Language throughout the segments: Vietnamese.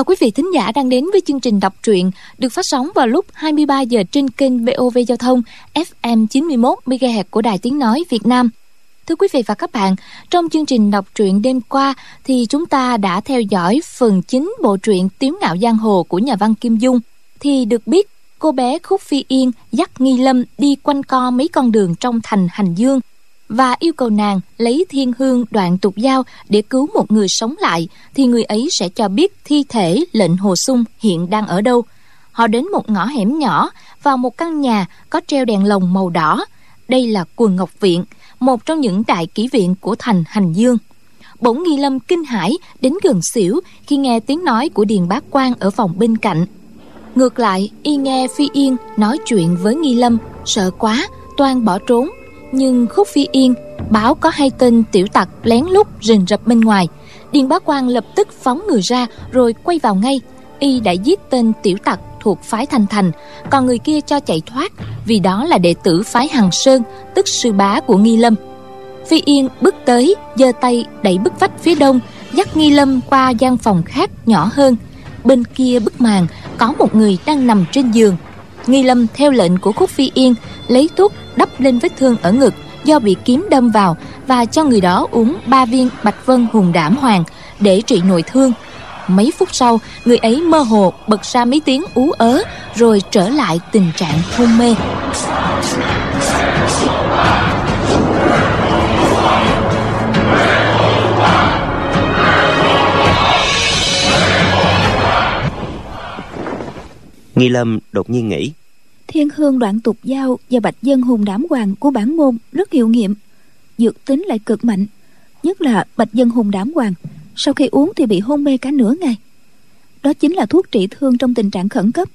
chào quý vị thính giả đang đến với chương trình đọc truyện được phát sóng vào lúc 23 giờ trên kênh VOV Giao thông FM 91 MHz của Đài Tiếng nói Việt Nam. Thưa quý vị và các bạn, trong chương trình đọc truyện đêm qua thì chúng ta đã theo dõi phần chính bộ truyện Tiếu ngạo giang hồ của nhà văn Kim Dung thì được biết cô bé Khúc Phi Yên dắt Nghi Lâm đi quanh co mấy con đường trong thành Hành Dương và yêu cầu nàng lấy thiên hương đoạn tục giao để cứu một người sống lại, thì người ấy sẽ cho biết thi thể lệnh hồ sung hiện đang ở đâu. Họ đến một ngõ hẻm nhỏ, vào một căn nhà có treo đèn lồng màu đỏ. Đây là quần ngọc viện, một trong những đại kỷ viện của thành hành dương. Bỗng nghi lâm kinh hãi đến gần xỉu khi nghe tiếng nói của điền bá quan ở phòng bên cạnh. Ngược lại, y nghe phi yên nói chuyện với nghi lâm, sợ quá, toan bỏ trốn nhưng khúc phi yên báo có hai tên tiểu tặc lén lút rình rập bên ngoài. Điền bá quan lập tức phóng người ra rồi quay vào ngay. Y đã giết tên tiểu tặc thuộc phái thành thành. Còn người kia cho chạy thoát vì đó là đệ tử phái hằng sơn, tức sư bá của nghi lâm. Phi yên bước tới, giơ tay đẩy bức vách phía đông, dắt nghi lâm qua gian phòng khác nhỏ hơn. Bên kia bức màn có một người đang nằm trên giường nghi lâm theo lệnh của khúc phi yên, lấy thuốc đắp lên vết thương ở ngực do bị kiếm đâm vào và cho người đó uống ba viên bạch vân hùng đảm hoàng để trị nội thương. Mấy phút sau, người ấy mơ hồ bật ra mấy tiếng ú ớ rồi trở lại tình trạng hôn mê. Nghi lâm đột nhiên nghĩ thiên hương đoạn tục giao và bạch dân hùng đảm hoàng của bản môn rất hiệu nghiệm. Dược tính lại cực mạnh nhất là bạch dân hùng đảm hoàng sau khi uống thì bị hôn mê cả nửa ngày. Đó chính là thuốc trị thương trong tình trạng khẩn cấp.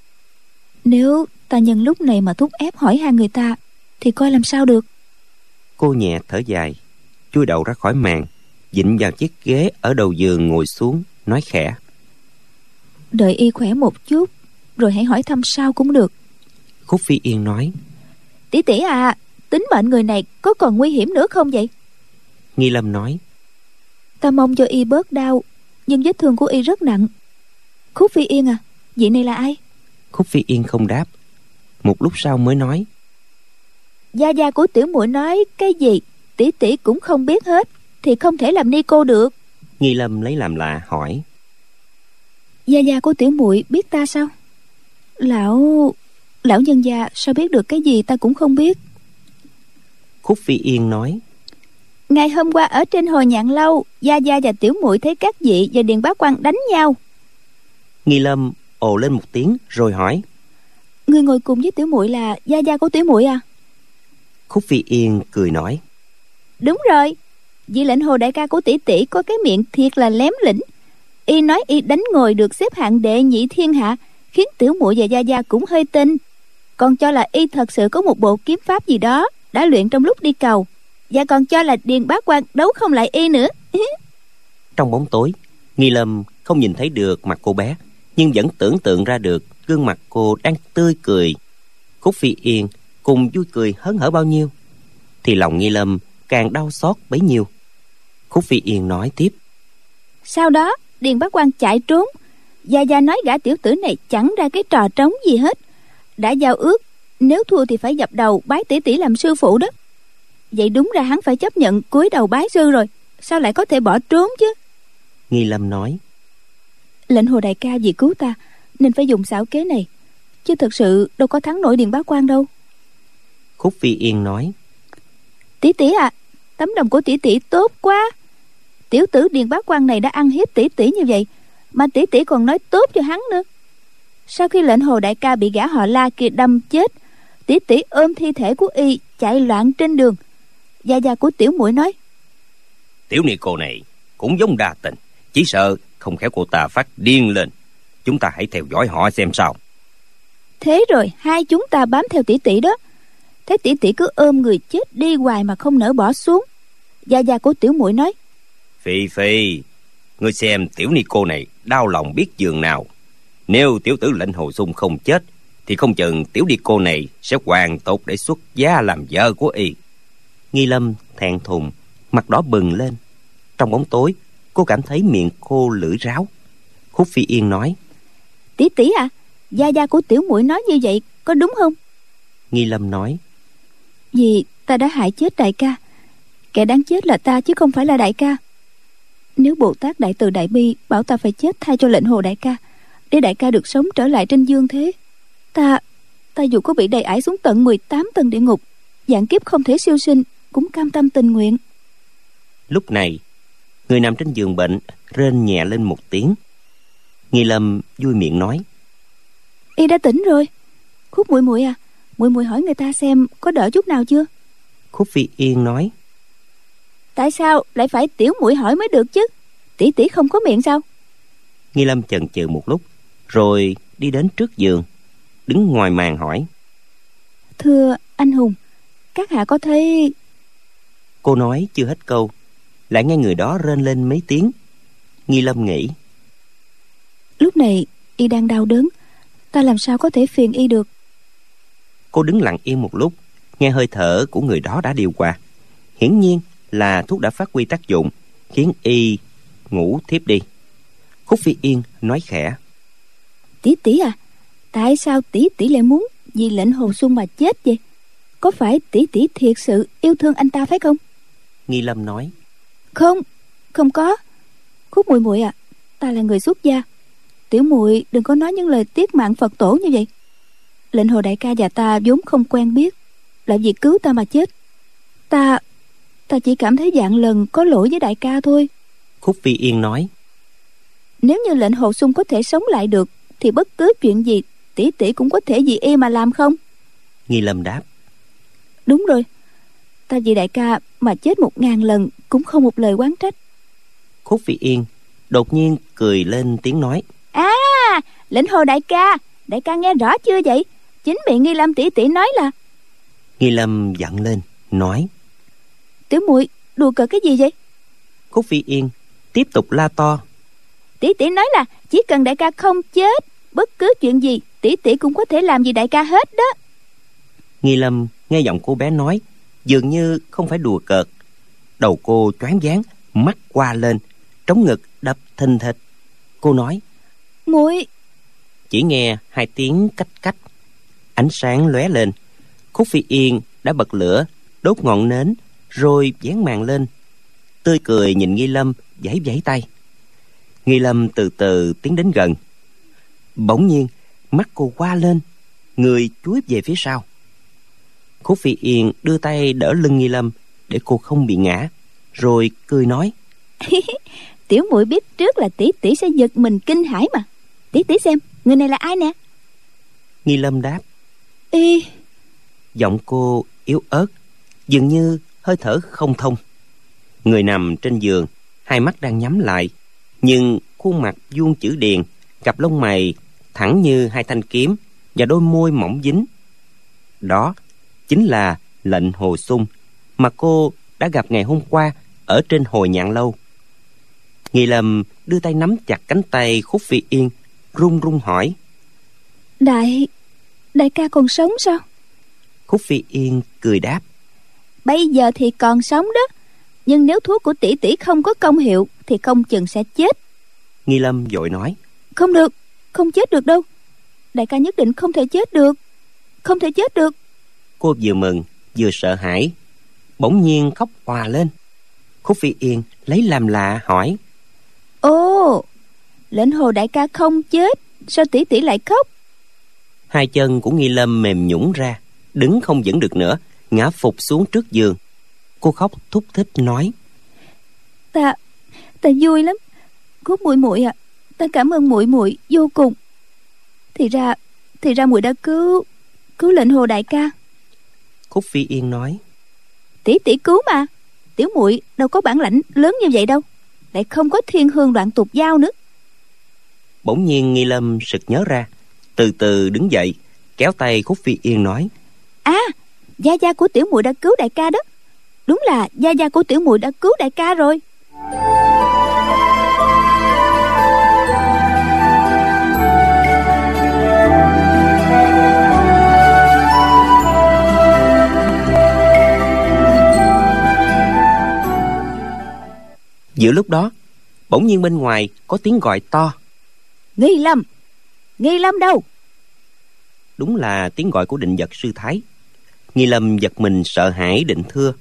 Nếu ta nhân lúc này mà thúc ép hỏi han người ta thì coi làm sao được? Cô nhẹ thở dài chui đầu ra khỏi màn dịnh vào chiếc ghế ở đầu giường ngồi xuống nói khẽ. Đợi y khỏe một chút rồi hãy hỏi thăm sao cũng được khúc phi yên nói. Tỷ tỷ à tính mệnh người này có còn nguy hiểm nữa không vậy? Nghi lâm nói. Ta mong cho y bớt đau nhưng vết thương của y rất nặng. Khúc phi yên à vị này là ai? Khúc phi yên không đáp. Một lúc sau mới nói. Gia gia của tiểu muội nói cái gì tỷ tỷ cũng không biết hết thì không thể làm ni cô được. Nghi lâm lấy làm lạ hỏi. Gia gia của tiểu muội biết ta sao? Lão lão nhân gia sao biết được cái gì ta cũng không biết. Khúc phi yên nói. Ngày hôm qua ở trên hồ nhạn lâu gia gia và tiểu muội thấy các vị và điền bá quan đánh nhau. Nghi lâm ồ lên một tiếng rồi hỏi. Người ngồi cùng với tiểu muội là gia gia của tiểu muội à? Khúc phi yên cười nói. Đúng rồi. Vị lệnh hồ đại ca của tỷ tỷ có cái miệng thiệt là lém lĩnh. Y nói y đánh ngồi được xếp hạng đệ nhị thiên hạ khiến tiểu muội và gia gia cũng hơi tin còn cho là y thật sự có một bộ kiếm pháp gì đó đã luyện trong lúc đi cầu. Và còn cho là điền bá quan đấu không lại y nữa. Trong bóng tối nghi lâm không nhìn thấy được mặt cô bé nhưng vẫn tưởng tượng ra được gương mặt cô đang tươi cười. Khúc phi yên cùng vui cười hớn hở bao nhiêu thì lòng nghi lâm càng đau xót bấy nhiêu. Khúc phi yên nói tiếp. Sau đó điền bá quan chạy trốn gia gia nói gã tiểu tử này chẳng ra cái trò trống gì hết đã giao ước nếu thua thì phải dập đầu bái tỷ tỷ làm sư phụ đó. Vậy đúng ra hắn phải chấp nhận cúi đầu bái sư rồi sao lại có thể bỏ trốn chứ? Nghi lâm nói. Lệnh hồ đại ca vì cứu ta nên phải dùng xảo kế này. Chứ thực sự đâu có thắng nổi điện bá quan đâu. Khúc phi yên nói. Tỷ tỷ à tấm lòng của tỷ tỷ tốt quá. Tiểu tử điền bá quan này đã ăn hiếp tỷ tỷ như vậy mà tỷ tỷ còn nói tốt cho hắn nữa sau khi lệnh hồ đại ca bị gã họ la kia đâm chết tỷ tỷ ôm thi thể của y chạy loạn trên đường. Gia gia của tiểu muội nói tiểu ni cô này cũng giống đa tình chỉ sợ không khéo cô ta phát điên lên. Chúng ta hãy theo dõi họ xem sao. Thế rồi hai chúng ta bám theo tỷ tỷ đó. Thế tỷ tỷ cứ ôm người chết đi hoài mà không nỡ bỏ xuống. Gia gia của tiểu muội nói phi phi ngươi xem tiểu ni cô này đau lòng biết giường nào nếu tiểu tử lệnh hồ sung không chết thì không chừng tiểu đi cô này sẽ hoàn tốt để xuất gia làm vợ của y. Nghi lâm thẹn thùng mặt đỏ bừng lên. Trong bóng tối cô cảm thấy miệng khô lưỡi ráo. Khúc phi yên nói tỷ tỷ à gia gia của tiểu muội nói như vậy có đúng không? Nghi lâm nói vì ta đã hại chết đại ca. Kẻ đáng chết là ta chứ không phải là đại ca. Nếu bồ tát đại từ đại bi bảo ta phải chết thay cho lệnh hồ đại ca để đại ca được sống trở lại trên dương thế. Ta ta dù có bị đầy ải xuống tận 18 tầng địa ngục dạng kiếp không thể siêu sinh cũng cam tâm tình nguyện. Lúc này người nằm trên giường bệnh rên nhẹ lên một tiếng. Nghi lâm vui miệng nói y đã tỉnh rồi. Khúc muội muội à muội muội hỏi người ta xem có đỡ chút nào chưa? Khúc phi yên nói tại sao lại phải tiểu muội hỏi mới được chứ? Tỷ tỷ không có miệng sao? Nghi lâm chần chừ một lúc rồi đi đến trước giường đứng ngoài màn hỏi. Thưa anh hùng các hạ có thấy cô nói chưa hết câu lại nghe người đó rên lên mấy tiếng. Nghi lâm nghĩ lúc này y đang đau đớn. Ta làm sao có thể phiền y được? Cô đứng lặng yên một lúc nghe hơi thở của người đó đã điều qua hiển nhiên là thuốc đã phát huy tác dụng khiến y ngủ thiếp đi. Khúc phi yên nói khẽ tỷ tỷ à? Tại sao tỷ tỷ lại muốn vì lệnh hồ xuân mà chết vậy? Có phải tỷ tỷ thiệt sự yêu thương anh ta phải không? Nghi lâm nói. Không không có. Khúc muội muội à ta là người xuất gia. Tiểu muội đừng có nói những lời tiết mạng phật tổ như vậy. Lệnh hồ đại ca và ta vốn không quen biết. Lại vì cứu ta mà chết. Ta ta chỉ cảm thấy dạng lần có lỗi với đại ca thôi. Khúc phi yên nói. Nếu như lệnh hồ sung có thể sống lại được thì bất cứ chuyện gì tỷ tỷ cũng có thể vì y mà làm không? Nghi lâm đáp. Đúng rồi ta vì đại ca mà chết một ngàn lần cũng không một lời oán trách. Khúc phi yên đột nhiên cười lên tiếng nói. À lệnh hồ đại ca đại ca nghe rõ chưa vậy? Chính miệng nghi lâm tỷ tỷ nói là. Nghi lâm giận lên nói. Tiểu muội đùa cợt cái gì vậy? Khúc phi yên tiếp tục la to. Tỷ tỷ nói là chỉ cần đại ca không chết bất cứ chuyện gì tỷ tỷ cũng có thể làm gì đại ca hết đó. Nghi lâm nghe giọng cô bé nói dường như không phải đùa cợt. Đầu cô choáng váng mắt qua lên trống ngực đập thình thịch. Cô nói muội! Chỉ nghe hai tiếng cách cách ánh sáng lóe lên. Khúc phi yên đã bật lửa đốt ngọn nến rồi dán màn lên. Tươi cười nhìn nghi lâm giãy giãy tay. Nghi lâm từ từ tiến đến gần bỗng nhiên mắt cô qua lên người chuối về phía sau. Khúc phi yên đưa tay đỡ lưng nghi lâm để cô không bị ngã rồi cười nói. Tiểu muội biết trước là tỷ tỷ sẽ giật mình kinh hãi mà. Tỷ tỷ xem người này là ai nè? Nghi lâm đáp. Y giọng cô yếu ớt dường như hơi thở không thông. Người nằm trên giường hai mắt đang nhắm lại nhưng khuôn mặt vuông chữ điền cặp lông mày thẳng như hai thanh kiếm và đôi môi mỏng dính. Đó chính là lệnh hồ sung mà cô đã gặp ngày hôm qua ở trên hồi nhạn lâu. Nghi lâm đưa tay nắm chặt cánh tay khúc phi yên run run hỏi. Đại đại ca còn sống sao? Khúc phi yên cười đáp. Bây giờ thì còn sống đó nhưng nếu thuốc của tỷ tỷ không có công hiệu thì không chừng sẽ chết. Nghi lâm vội nói. Không được không chết được đâu. Đại ca nhất định không thể chết được. Không thể chết được. Cô vừa mừng vừa sợ hãi. Bỗng nhiên khóc hòa lên. Khúc phi yên lấy làm lạ hỏi. Ồ lệnh hồ đại ca không chết sao tỷ tỷ lại khóc? Hai chân của nghi lâm mềm nhũng ra đứng không vững được nữa ngã phục xuống trước giường. Cô khóc thúc thích nói. Ta ta vui lắm. Khúc muội muội à ta cảm ơn muội muội vô cùng. Thì ra thì ra muội đã cứu cứu lệnh hồ đại ca. Khúc phi yên nói. Tỷ tỷ cứu mà. Tiểu muội đâu có bản lãnh lớn như vậy đâu. Lại không có thiên hương đoạn tục giao nữa. Bỗng nhiên nghi lâm sực nhớ ra từ từ đứng dậy kéo tay khúc phi yên nói. À gia gia của tiểu muội đã cứu đại ca đó. Đúng là gia gia của tiểu muội đã cứu đại ca rồi giữa lúc đó bỗng nhiên bên ngoài có tiếng gọi to. Nghi lâm nghi lâm đâu? Đúng là tiếng gọi của định vật sư thái. Nghi lâm giật mình sợ hãi định thưa.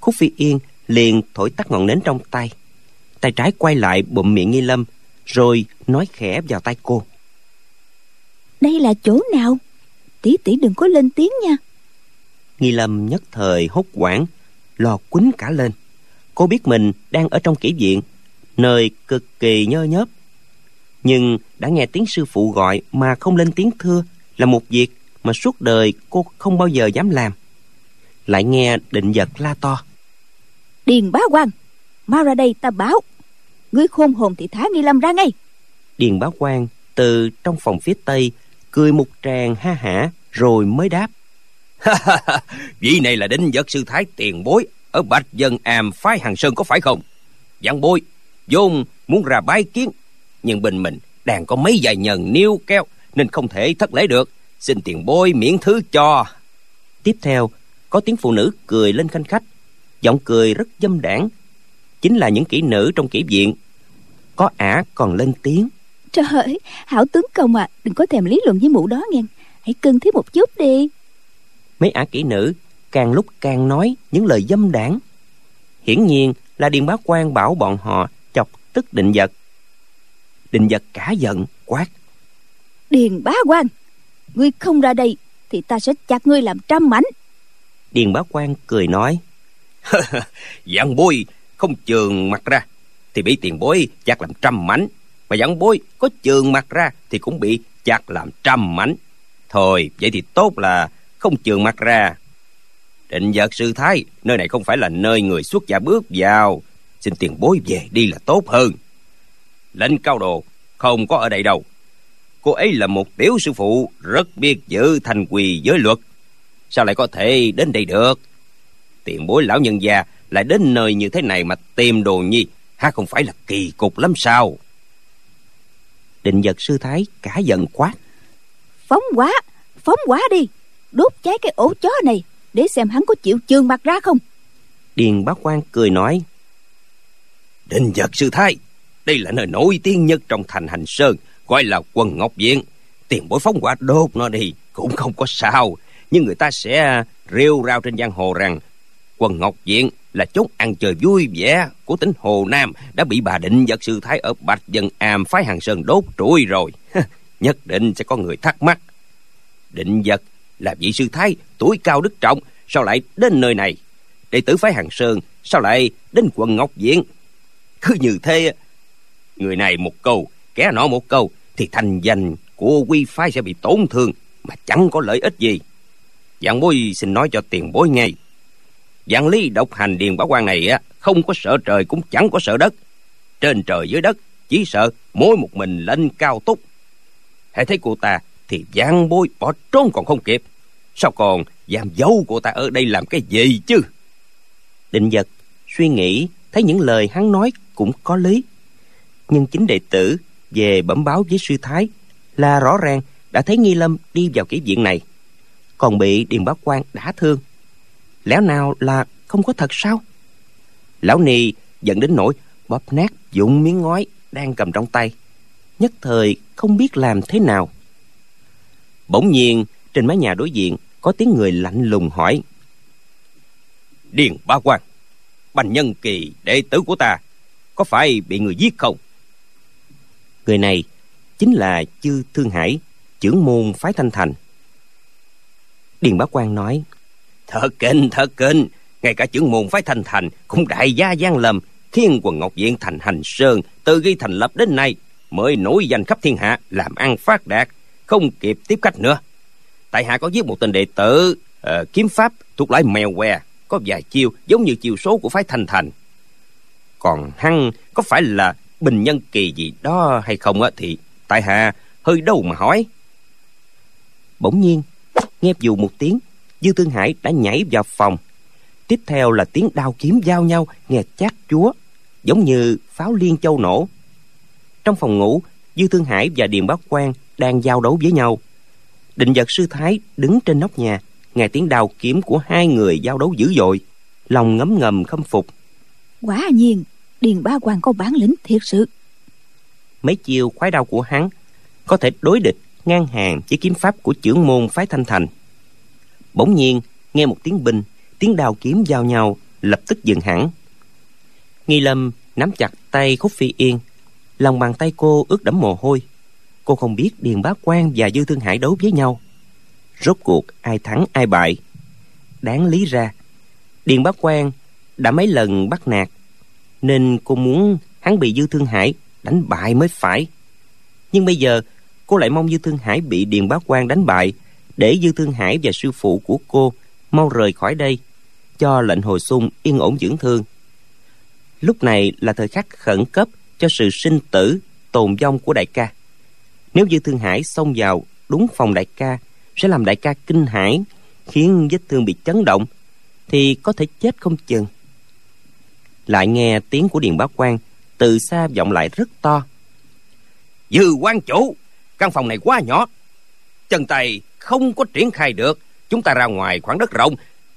Khúc phi yên liền thổi tắt ngọn nến trong tay. Tay trái quay lại bụm miệng nghi lâm rồi nói khẽ vào tay cô. Đây là chỗ nào? Tỷ tỷ đừng có lên tiếng nha. Nghi lâm nhất thời hốt hoảng lo quýnh cả lên cô biết mình đang ở trong kỹ viện nơi cực kỳ nhơ nhớp. Nhưng đã nghe tiếng sư phụ gọi mà không lên tiếng thưa là một việc mà suốt đời cô không bao giờ dám làm. Lại nghe định vật la to. Điền bá quan mau ra đây ta báo. Ngươi khôn hồn thì thả nghi lâm ra ngay. Điền bá quan từ trong phòng phía tây cười một tràng ha hả rồi mới đáp. Vị này là đinh vật sư thái tiền bối ở bạch dân am phái hàng sơn có phải không? Văn bối vốn muốn ra bái kiến nhưng bên mình đang có mấy vài nhân niêu keo nên không thể thất lễ được. Xin tiền bối miễn thứ cho. Tiếp theo có tiếng phụ nữ cười lên khanh khách. Giọng cười rất dâm đảng chính là những kỹ nữ trong kỹ viện. Có ả còn lên tiếng. Trời ơi hảo tướng công à đừng có thèm lý luận với mụ đó nghe. Hãy cưng thiếu một chút đi. Mấy ả kỹ nữ càng lúc càng nói những lời dâm đảng. Hiển nhiên là điền bá quan bảo bọn họ chọc tức định vật. Định vật cả giận quát. Điền bá quan ngươi không ra đây thì ta sẽ chặt ngươi làm trăm mảnh. Điền bá quan cười nói. Dặn bôi không trường mặt ra thì bị tiền bối chặt làm trăm mảnh. Mà dặn bôi có trường mặt ra thì cũng bị chặt làm trăm mảnh. Thôi vậy thì tốt là không trường mặt ra định vật sư thái, nơi này không phải là nơi người xuất gia bước vào. Xin tiền bối về đi là tốt hơn. Lệnh cao đồ, không có ở đây đâu. Cô ấy là một tiểu sư phụ, rất biết giữ thành quỳ giới luật. Sao lại có thể đến đây được? Tiền bối lão nhân già lại đến nơi như thế này mà tìm đồ nhi ha không phải là kỳ cục lắm sao? Định vật sư thái cả giận quá. Phóng quá phóng quá đi. Đốt cháy cái ổ chó này để xem hắn có chịu trường mặt ra không. Điền bá quan cười nói định vật sư thái đây là nơi nổi tiếng nhất trong thành hành sơn gọi là quần ngọc viện. Tiền bối phóng quả đốt nó đi cũng không có sao. Nhưng người ta sẽ rêu rao trên giang hồ rằng quần ngọc viện là chốn ăn chơi vui vẻ của tỉnh hồ nam đã bị bà định vật sư thái ở bạch dân am phái hàng sơn đốt trụi rồi. Nhất định sẽ có người thắc mắc. Định vật là vị sư thái tuổi cao đức trọng, sao lại đến nơi này? Đệ tử phái hàng sơn, sao lại đến quận ngọc viện? Cứ như thế, người này một câu, kẻ nọ một câu, thì thành danh của quy phái sẽ bị tổn thương, mà chẳng có lợi ích gì. Dạng bối xin nói cho tiền bối ngay. dạng lý độc hành điền bá quan này á, không có sợ trời cũng chẳng có sợ đất. Trên trời dưới đất, chỉ sợ mỗi một mình lên cao túc. Hãy thấy cô ta, thì giang bôi bỏ trốn còn không kịp sao còn giam dâu của ta ở đây làm cái gì chứ? Định vật suy nghĩ, thấy những lời hắn nói cũng có lý. Nhưng chính đệ tử về bẩm báo với sư thái là rõ ràng đã thấy nghi lâm đi vào kỹ viện này, còn bị điền bá quan đả thương. Lẽ nào là không có thật sao? Lão ni giận đến nỗi bóp nát dụng miếng ngói đang cầm trong tay, nhất thời không biết làm thế nào. Bỗng nhiên, trên mái nhà đối diện có tiếng người lạnh lùng hỏi. Điền bá quan bành nhân kỳ đệ tử của ta, có phải bị người giết không? Người này chính là chư thương hải, trưởng môn phái thanh thành. Điền bá quan nói, thật kinh thật kinh, ngay cả trưởng môn phái thanh thành cũng đại gia gian lầm, thiên quần ngọc viện thành hành sơn, từ khi thành lập đến nay mới nổi danh khắp thiên hạ, làm ăn phát đạt, không kịp tiếp khách nữa tại hạ có giết một tên đệ tử uh, kiếm pháp thuộc loại mèo què có vài chiêu giống như chiêu số của phái thanh thành. Còn hăng có phải là bình nhân kỳ gì đó hay không á thì tại hạ hơi đâu mà hỏi. Bỗng nhiên nghe dù một tiếng dư thương hải đã nhảy vào phòng. Tiếp theo là tiếng đao kiếm giao nhau nghe chát chúa giống như pháo liên châu nổ. Trong phòng ngủ dư thương hải và điền bá quan đang giao đấu với nhau định vật sư thái đứng trên nóc nhà nghe tiếng đao kiếm của hai người giao đấu dữ dội lòng ngấm ngầm khâm phục. Quả nhiên điền bá quan có bản lĩnh thiệt sự. Mấy chiêu khoái đao của hắn có thể đối địch ngang hàng với kiếm pháp của trưởng môn phái thanh thành. Bỗng nhiên nghe một tiếng binh tiếng đào kiếm giao nhau lập tức dừng hẳn. Nghi lâm nắm chặt tay khúc phi yên lòng bàn tay cô ướt đẫm mồ hôi cô không biết điền bá quan và dư thương hải đấu với nhau. Rốt cuộc, ai thắng, ai bại? Đáng lý ra, điền bá quan đã mấy lần bắt nạt, nên cô muốn hắn bị dư thương hải đánh bại mới phải. Nhưng bây giờ, cô lại mong dư thương hải bị điền bá quan đánh bại để dư thương hải và sư phụ của cô mau rời khỏi đây, cho lệnh hồi xung yên ổn dưỡng thương. Lúc này là thời khắc khẩn cấp cho sự sinh tử tồn vong của đại ca nếu dư thương hải xông vào đúng phòng đại ca, sẽ làm đại ca kinh hãi, khiến vết thương bị chấn động, thì có thể chết không chừng. Lại nghe tiếng của điền bá quan, từ xa vọng lại rất to. Dư quan chủ, căn phòng này quá nhỏ. Chân tay không có triển khai được. Chúng ta ra ngoài khoảng đất rộng,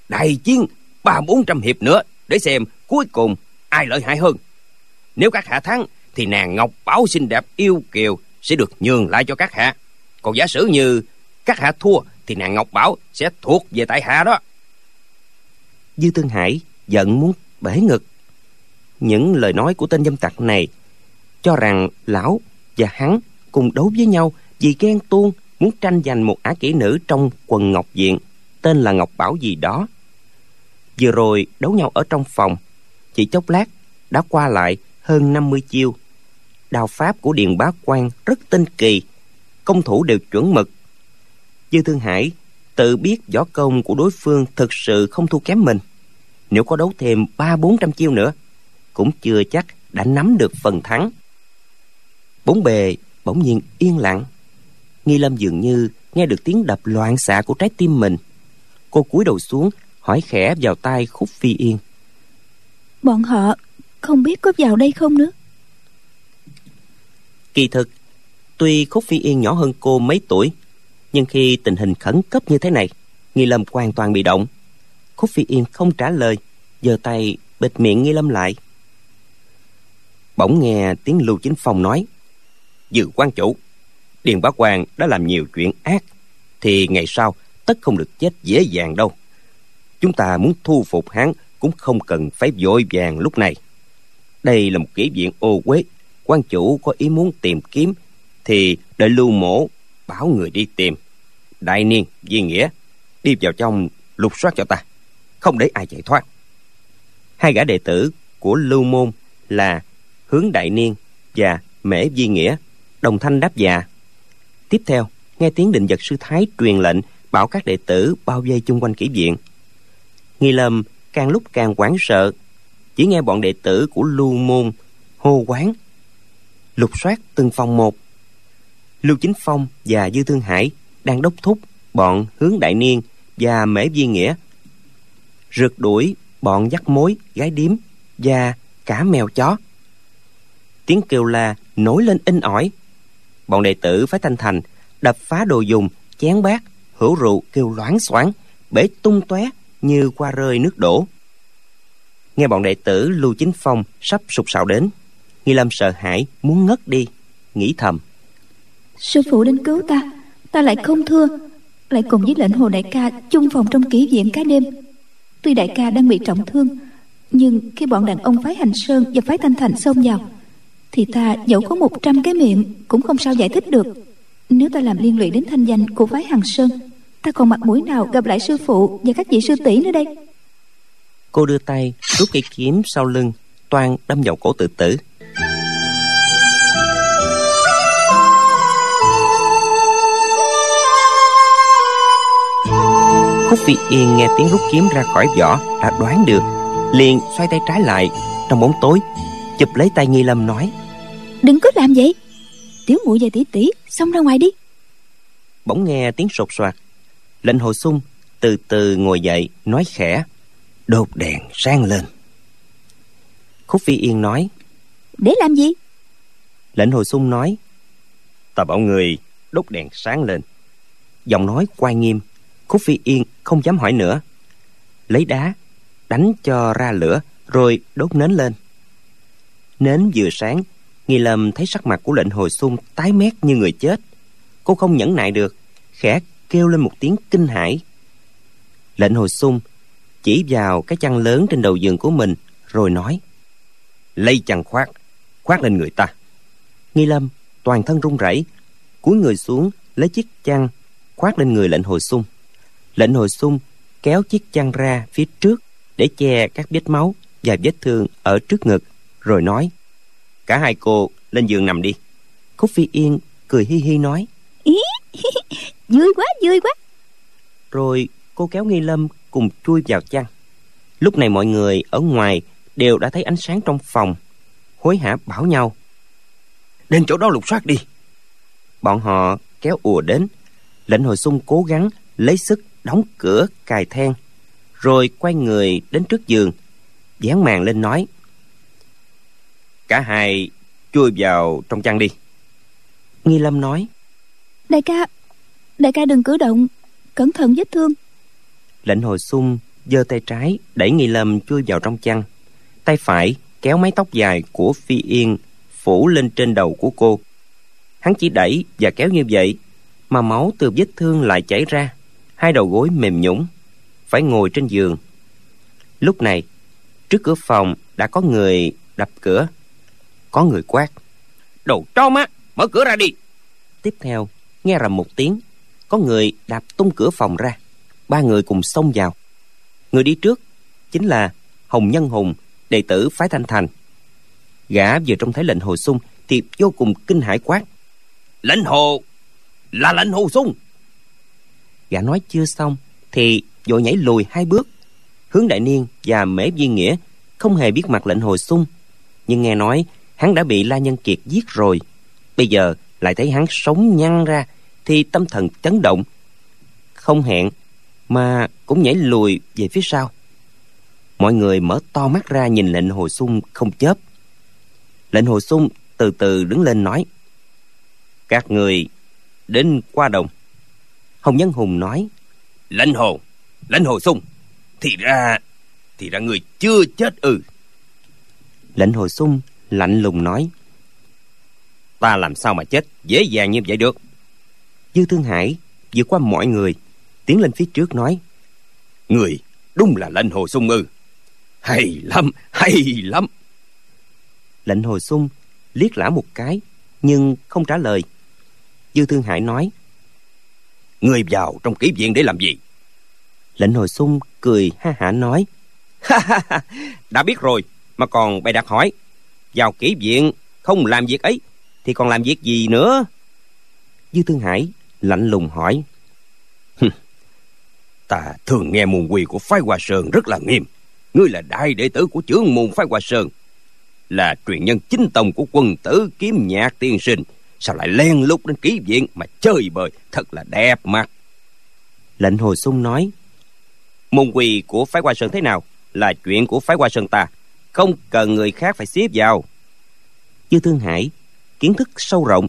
đại chiến ba bốn trăm hiệp nữa, để xem cuối cùng ai lợi hại hơn. Nếu các hạ thắng, thì nàng ngọc bảo xinh đẹp yêu kiều sẽ được nhường lại cho các hạ. Còn giả sử như các hạ thua, thì nàng ngọc bảo sẽ thuộc về tại hạ đó. Dư tương hải giận muốn bể ngực. Những lời nói của tên dâm tặc này cho rằng lão và hắn cùng đấu với nhau vì ghen tuông muốn tranh giành một ả kỹ nữ trong quần ngọc diện tên là ngọc bảo gì đó. Vừa rồi đấu nhau ở trong phòng, chỉ chốc lát đã qua lại hơn 50 chiêu đao pháp của điền bá quan rất tinh kỳ. Công thủ đều chuẩn mực. Dư thương hải tự biết võ công của đối phương thực sự không thua kém mình. Nếu có đấu thêm ba bốn trăm chiêu nữa, cũng chưa chắc đã nắm được phần thắng. Bốn bề bỗng nhiên yên lặng. Nghi lâm dường như nghe được tiếng đập loạn xạ của trái tim mình. Cô cúi đầu xuống, hỏi khẽ vào tai khúc phi yên. Bọn họ không biết có vào đây không nữa kỳ thực, tuy khúc phi yên nhỏ hơn cô mấy tuổi, nhưng khi tình hình khẩn cấp như thế này, nghi lâm hoàn toàn bị động. Khúc phi yên không trả lời, giơ tay bịt miệng nghi lâm lại. Bỗng nghe tiếng lưu chính phong nói dự quan chủ, điền bá quan đã làm nhiều chuyện ác, thì ngày sau tất không được chết dễ dàng đâu. Chúng ta muốn thu phục hắn cũng không cần phải vội vàng lúc này. Đây là một kỷ viện ô quế quan chủ có ý muốn tìm kiếm, thì đợi lưu mổ bảo người đi tìm. Đại niên, di nghĩa, đi vào trong lục soát cho ta, không để ai chạy thoát. Hai gã đệ tử của lưu môn là hướng đại niên và mễ di nghĩa, đồng thanh đáp dạ. Tiếp theo, nghe tiếng định vật sư thái truyền lệnh, bảo các đệ tử bao vây chung quanh kỹ viện. Nghi lâm càng lúc càng hoảng sợ, chỉ nghe bọn đệ tử của lưu môn hô quán lục soát từng phòng một. Lưu chính phong và dư thương hải đang đốc thúc bọn hướng đại niên và mễ duy nghĩa, rượt đuổi bọn dắt mối, gái điếm và cả mèo chó. Tiếng kêu la nổi lên in ỏi. Bọn đệ tử phái thanh thành đập phá đồ dùng, chén bát hữu rượu kêu loáng xoáng, bể tung tóe như qua rơi nước đổ. Nghe bọn đệ tử lưu chính phong sắp sụp sạo đến nghi lâm sợ hãi muốn ngất đi. Nghĩ thầm. Sư phụ đến cứu ta ta lại không thưa. Lại cùng với lệnh hồ đại ca chung phòng trong kỹ viện cả đêm. Tuy đại ca đang bị trọng thương nhưng khi bọn đàn ông phái hành sơn và phái thanh thành xông vào thì ta dẫu có một trăm cái miệng cũng không sao giải thích được. Nếu ta làm liên lụy đến thanh danh của phái hằng sơn ta còn mặt mũi nào gặp lại sư phụ và các vị sư tỷ nữa đây? Cô đưa tay rút cây kiếm sau lưng toan đâm vào cổ tự tử khúc phi yên nghe tiếng rút kiếm ra khỏi vỏ đã đoán được liền xoay tay trái lại. Trong bóng tối chụp lấy tay nghi lâm nói đừng có làm vậy. Tiểu muội và tỷ tỷ xông ra ngoài đi. Bỗng nghe tiếng sột soạt lệnh hồ sung từ từ ngồi dậy nói khẽ đốt đèn sáng lên. Khúc phi yên nói để làm gì? Lệnh hồ sung nói ta bảo người đốt đèn sáng lên. Giọng nói quay nghiêm khúc phi yên không dám hỏi nữa. Lấy đá, đánh cho ra lửa, rồi đốt nến lên. Nến vừa sáng, nghi lâm thấy sắc mặt của lệnh hồi xung tái mét như người chết. Cô không nhẫn nại được, khẽ kêu lên một tiếng kinh hãi. Lệnh hồi xung chỉ vào cái chăn lớn trên đầu giường của mình, rồi nói, lấy chăn khoác khoác lên người ta. Nghi lâm toàn thân run rẩy, cúi người xuống, lấy chiếc chăn khoác lên người lệnh hồi xung lệnh hồi sung kéo chiếc chăn ra phía trước để che các vết máu và vết thương ở trước ngực rồi nói cả hai cô lên giường nằm đi. Khúc phi yên cười hi hi nói ý vui quá vui quá. Rồi cô kéo nghi lâm cùng chui vào chăn. Lúc này mọi người ở ngoài đều đã thấy ánh sáng trong phòng hối hả bảo nhau đến chỗ đó lục soát đi. Bọn họ kéo ùa đến lệnh hồi xung cố gắng lấy sức đóng cửa cài then rồi quay người đến trước giường dán màn lên nói cả hai chui vào trong chăn đi. Nghi lâm nói đại ca đại ca đừng cử động cẩn thận vết thương. Lệnh hồi xung giơ tay trái đẩy nghi lâm chui vào trong chăn tay phải kéo mái tóc dài của phi yên phủ lên trên đầu của cô. Hắn chỉ đẩy và kéo như vậy mà máu từ vết thương lại chảy ra hai đầu gối mềm nhũn phải ngồi trên giường. Lúc này trước cửa phòng đã có người đập cửa có người quát. Đồ cho má mở cửa ra đi. Tiếp theo nghe rầm một tiếng có người đạp tung cửa phòng ra. Ba người cùng xông vào. Người đi trước chính là hồng nhân hùng đệ tử phái thanh thành. Gã vừa trông thấy lệnh hồ sung thì vô cùng kinh hãi quát. Lệnh hồ là lệnh hồ sung gã nói chưa xong, thì vội nhảy lùi hai bước. Hướng đại niên và mễ viên nghĩa không hề biết mặt lệnh hồi sung nhưng nghe nói hắn đã bị la nhân kiệt giết rồi. Bây giờ lại thấy hắn sống nhăn ra, thì tâm thần chấn động, không hẹn mà cũng nhảy lùi về phía sau. Mọi người mở to mắt ra nhìn lệnh hồi sung không chớp. Lệnh hồi sung từ từ đứng lên nói, các người đến qua đồng hồng nhân hùng nói lệnh hồ lệnh hồ sung. Thì ra thì ra người chưa chết ư. Lệnh hồ sung lạnh lùng nói ta làm sao mà chết dễ dàng như vậy được? Dư thương hải vượt qua mọi người tiến lên phía trước nói người đúng là lệnh hồ sung ư. Hay lắm hay lắm. Lệnh hồ sung liếc lão một cái nhưng không trả lời. Dư thương hải nói người vào trong kỹ viện để làm gì? Lệnh hồi sung cười ha hả nói. Đã biết rồi mà còn bày đặt hỏi. Vào kỹ viện không làm việc ấy thì còn làm việc gì nữa? Dư thương hải lạnh lùng hỏi. Ta thường nghe môn quy của phái hoa sơn rất là nghiêm. Ngươi là đại đệ tử của trưởng môn phái hoa sơn là truyền nhân chính tông của quân tử kiếm nhạc tiên sinh sao lại len lút đến ký viện mà chơi bời? Thật là đẹp mặt lệnh hồi sung nói môn quy của phái hoa sơn thế nào là chuyện của phái hoa sơn ta. Không cần người khác phải xếp vào. Dư thương hải kiến thức sâu rộng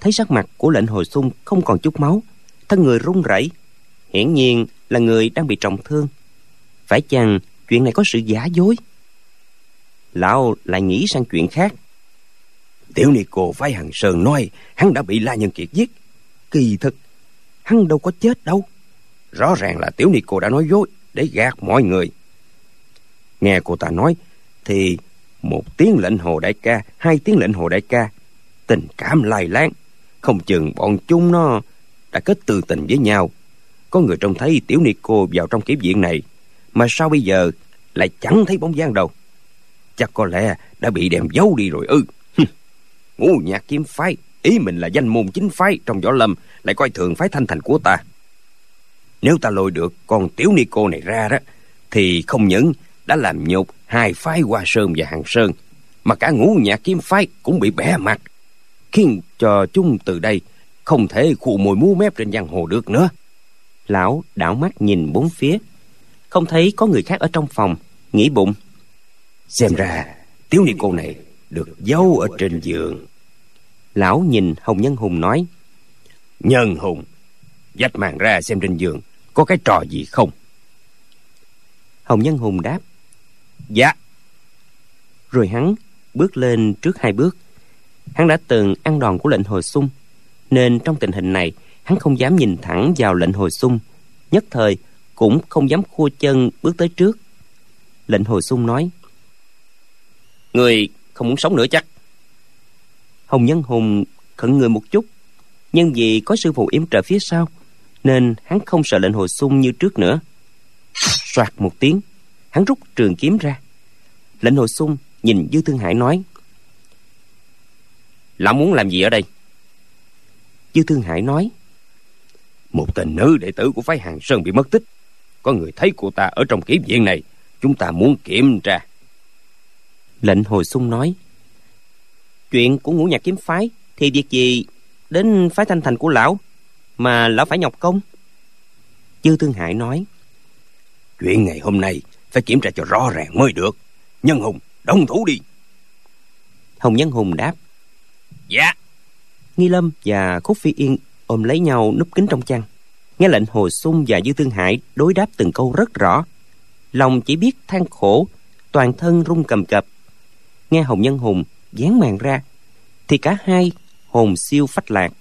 thấy sắc mặt của lệnh hồi sung không còn chút máu thân người run rẩy hiển nhiên là người đang bị trọng thương. Phải chăng chuyện này có sự giả dối? Lão lại nghĩ sang chuyện khác tiểu ni cô phái hằng sơn nói, hắn đã bị la nhân kiệt giết. Kỳ thực, hắn đâu có chết đâu. Rõ ràng là tiểu ni cô đã nói dối để gạt mọi người. Nghe cô ta nói, thì một tiếng lệnh hồ đại ca, hai tiếng lệnh hồ đại ca, tình cảm lai láng. Không chừng bọn chúng nó đã kết từ tình với nhau. Có người trông thấy tiểu ni cô vào trong kiếp viện này, mà sao bây giờ lại chẳng thấy bóng dáng đâu? Chắc có lẽ đã bị đem giấu đi rồi ư ngũ nhạc kiếm phái ý mình là danh môn chính phái trong võ lâm, lại coi thường phái thanh thành của ta. Nếu ta lôi được con tiểu ni cô này ra đó, thì không những đã làm nhục hai phái hoa sơn và hàng sơn, mà cả ngũ nhạc kiếm phái cũng bị bẻ mặt, khiến cho chúng từ đây không thể khu mồi múa mép trên giang hồ được nữa. Lão đảo mắt nhìn bốn phía, không thấy có người khác ở trong phòng, nghĩ bụng. Xem ra tiểu ni cô này được giấu ở trên giường lão nhìn hồng nhân hùng nói, nhân hùng, dách màn ra xem trên giường, có cái trò gì không? Hồng nhân hùng đáp dạ. Rồi hắn bước lên trước hai bước. Hắn đã từng ăn đòn của lệnh hồi sung nên trong tình hình này, hắn không dám nhìn thẳng vào lệnh hồi xung. Nhất thời cũng không dám khua chân bước tới trước. Lệnh hồi xung nói, người không muốn sống nữa chắc hồng nhân hùng khẩn người một chút. Nhưng vì có sư phụ yểm trợ phía sau, nên hắn không sợ lệnh hồi xung như trước nữa. Soạt một tiếng, hắn rút trường kiếm ra. Lệnh hồi xung nhìn dư thương hải nói, lão muốn làm gì ở đây? Dư thương hải nói, một tên nữ đệ tử của phái hàng sơn bị mất tích. Có người thấy cô ta ở trong kiếm viện này, chúng ta muốn kiểm tra. Lệnh hồi xung nói chuyện của ngũ nhạc kiếm phái thì việc gì đến phái thanh thành của lão mà lão phải nhọc công? Dư thương hải nói chuyện ngày hôm nay phải kiểm tra cho rõ ràng mới được. Nhân hùng đồng thủ đi. Hồng nhân hùng đáp dạ. Nghi lâm và khúc phi yên ôm lấy nhau núp kín trong chăn. Nghe lệnh hồi xung và dư thương hải đối đáp từng câu rất rõ. Lòng chỉ biết than khổ toàn thân run cầm cập. Nghe hồng nhân hùng dán màn ra, thì cả hai hồn siêu phách lạc.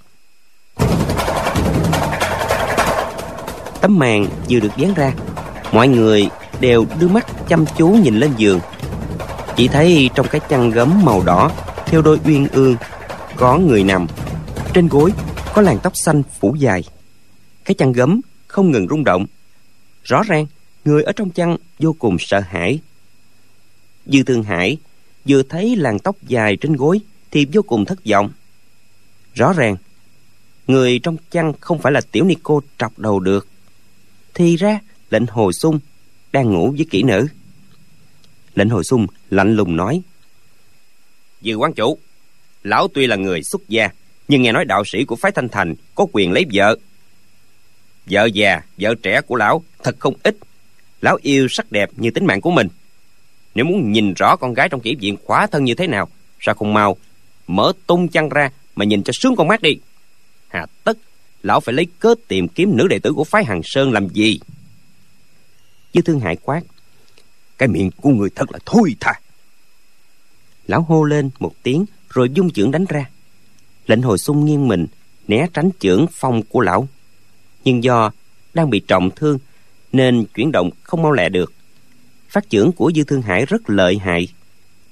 Tấm màn vừa được dán ra, mọi người đều đưa mắt chăm chú nhìn lên giường. Chỉ thấy trong cái chăn gấm màu đỏ, theo đôi uyên ương, có người nằm. Trên gối có làn tóc xanh phủ dài. Cái chăn gấm không ngừng rung động. Rõ ràng, người ở trong chăn vô cùng sợ hãi. Dư thương hải vừa thấy làn tóc dài trên gối thì vô cùng thất vọng. Rõ ràng, người trong chăn không phải là tiểu ni cô trọc đầu được. Thì ra, lệnh hồi sung đang ngủ với kỹ nữ. Lệnh hồi sung lạnh lùng nói, dư quán chủ, lão tuy là người xuất gia, nhưng nghe nói đạo sĩ của phái thanh thành có quyền lấy vợ. Vợ già, vợ trẻ của lão thật không ít. Lão yêu sắc đẹp như tính mạng của mình nếu muốn nhìn rõ con gái trong kỹ viện khóa thân như thế nào, sao không mau mở tung chăn ra mà nhìn cho sướng con mắt đi? Hà tất, lão phải lấy cớ tìm kiếm nữ đệ tử của phái hằng sơn làm gì? Chứ thương hại quát, cái miệng của người thật là thôi thà. lão hô lên một tiếng rồi dung chưởng đánh ra. Lệnh hồi xung nghiêng mình, né tránh chưởng phong của lão. Nhưng do đang bị trọng thương nên chuyển động không mau lẹ được phát trưởng của dư thương hải rất lợi hại.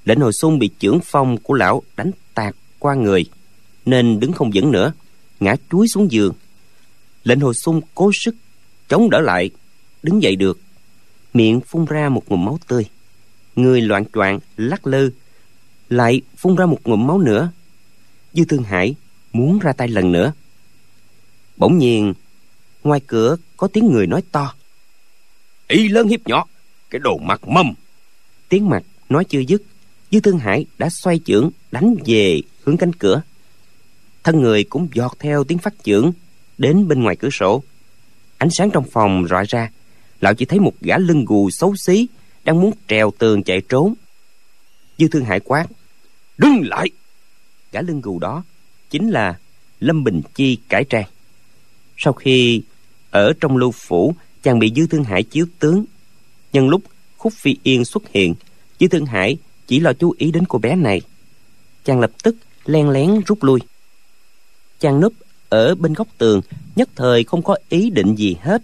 Lệnh hồi xung bị chưởng phong của lão đánh tạt qua người, nên đứng không vững nữa, ngã chuối xuống giường. Lệnh hồi xung cố sức, chống đỡ lại, đứng dậy được. Miệng phun ra một ngụm máu tươi. Người loạn choạng, lắc lư, lại phun ra một ngụm máu nữa. Dư thương hải muốn ra tay lần nữa. Bỗng nhiên, ngoài cửa có tiếng người nói to. Y lớn hiếp nhỏ cái đồ mặt mâm. Tiếng mặt nói chưa dứt dư thương hải đã xoay chưởng, đánh về hướng cánh cửa. Thân người cũng giọt theo tiếng phát chưởng đến bên ngoài cửa sổ. Ánh sáng trong phòng rọi ra, lão chỉ thấy một gã lưng gù xấu xí đang muốn trèo tường chạy trốn. Dư thương hải quát, đứng lại! Gã lưng gù đó chính là lâm bình chi cải trang. Sau khi ở trong lưu phủ, chàng bị dư thương hải chiếu tướng nhân lúc khúc phi yên xuất hiện chứ thương hải chỉ lo chú ý đến cô bé này. Chàng lập tức len lén rút lui. Chàng núp ở bên góc tường, nhất thời không có ý định gì hết.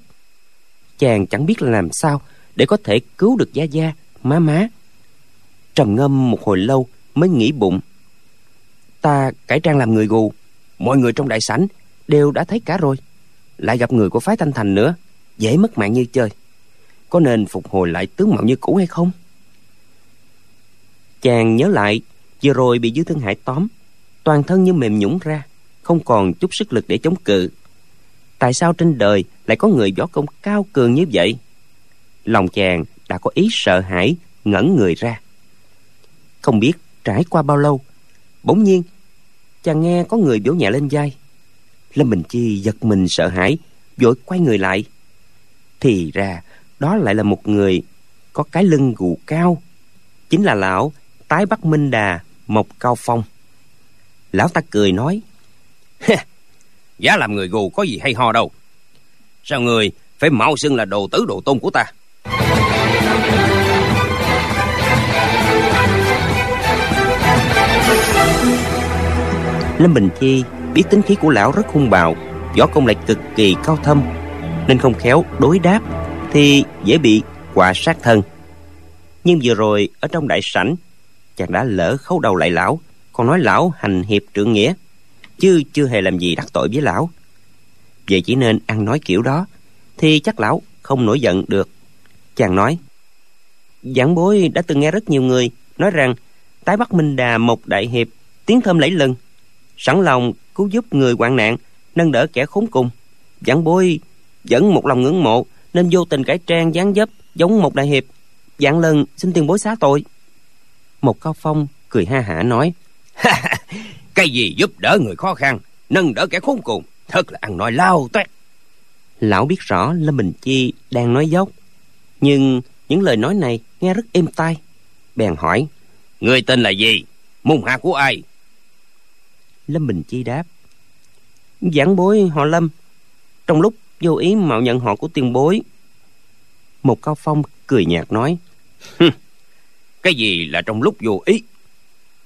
Chàng chẳng biết làm sao để có thể cứu được gia gia, má má. Trầm ngâm một hồi lâu mới nghĩ bụng. Ta cải trang làm người gù, mọi người trong đại sảnh đều đã thấy cả rồi. Lại gặp người của phái thanh thành nữa, dễ mất mạng như chơi có nên phục hồi lại tướng mạo như cũ hay không? Chàng nhớ lại, vừa rồi bị dư thương hải tóm, toàn thân như mềm nhũng ra, không còn chút sức lực để chống cự. Tại sao trên đời lại có người võ công cao cường như vậy? Lòng chàng đã có ý sợ hãi, ngẩn người ra. Không biết trải qua bao lâu, bỗng nhiên, chàng nghe có người vỗ nhẹ lên vai. Lâm bình chi giật mình sợ hãi, vội quay người lại. Thì ra đó lại là một người có cái lưng gù cao, chính là lão tái bắc minh đà mộc cao phong. Lão ta cười nói giá làm người gù có gì hay ho đâu. Sao người phải mạo xưng là đồ tử đồ tôn của ta? Lâm bình chi biết tính khí của lão rất hung bạo, võ công lại cực kỳ cao thâm, nên không khéo đối đáp thì dễ bị quả sát thân. Nhưng vừa rồi ở trong đại sảnh, chàng đã lỡ khấu đầu lại lão. Còn nói lão hành hiệp trượng nghĩa, chứ chưa hề làm gì đắc tội với lão. Vậy chỉ nên ăn nói kiểu đó, thì chắc lão không nổi giận được. Chàng nói, giảng bối đã từng nghe rất nhiều người nói rằng tái bắc minh đà một đại hiệp tiếng thơm lẫy lừng, sẵn lòng cứu giúp người hoạn nạn, nâng đỡ kẻ khốn cùng. Giảng bối vẫn một lòng ngưỡng mộ nên vô tình cải trang dáng dấp giống một đại hiệp. Dạng lần, xin tiền bối xá tội. Một cao phong cười ha hả nói cái gì giúp đỡ người khó khăn, nâng đỡ kẻ khốn cùng, thật là ăn nói lao toét. Lão biết rõ lâm bình chi đang nói dốc, nhưng những lời nói này nghe rất êm tai. Bèn hỏi, người tên là gì? Môn hạ của ai? Lâm bình chi đáp, giảng bối họ lâm. Trong lúc vô ý mạo nhận họ của tiền bối. Một cao phong cười nhạt nói cái gì là trong lúc vô ý?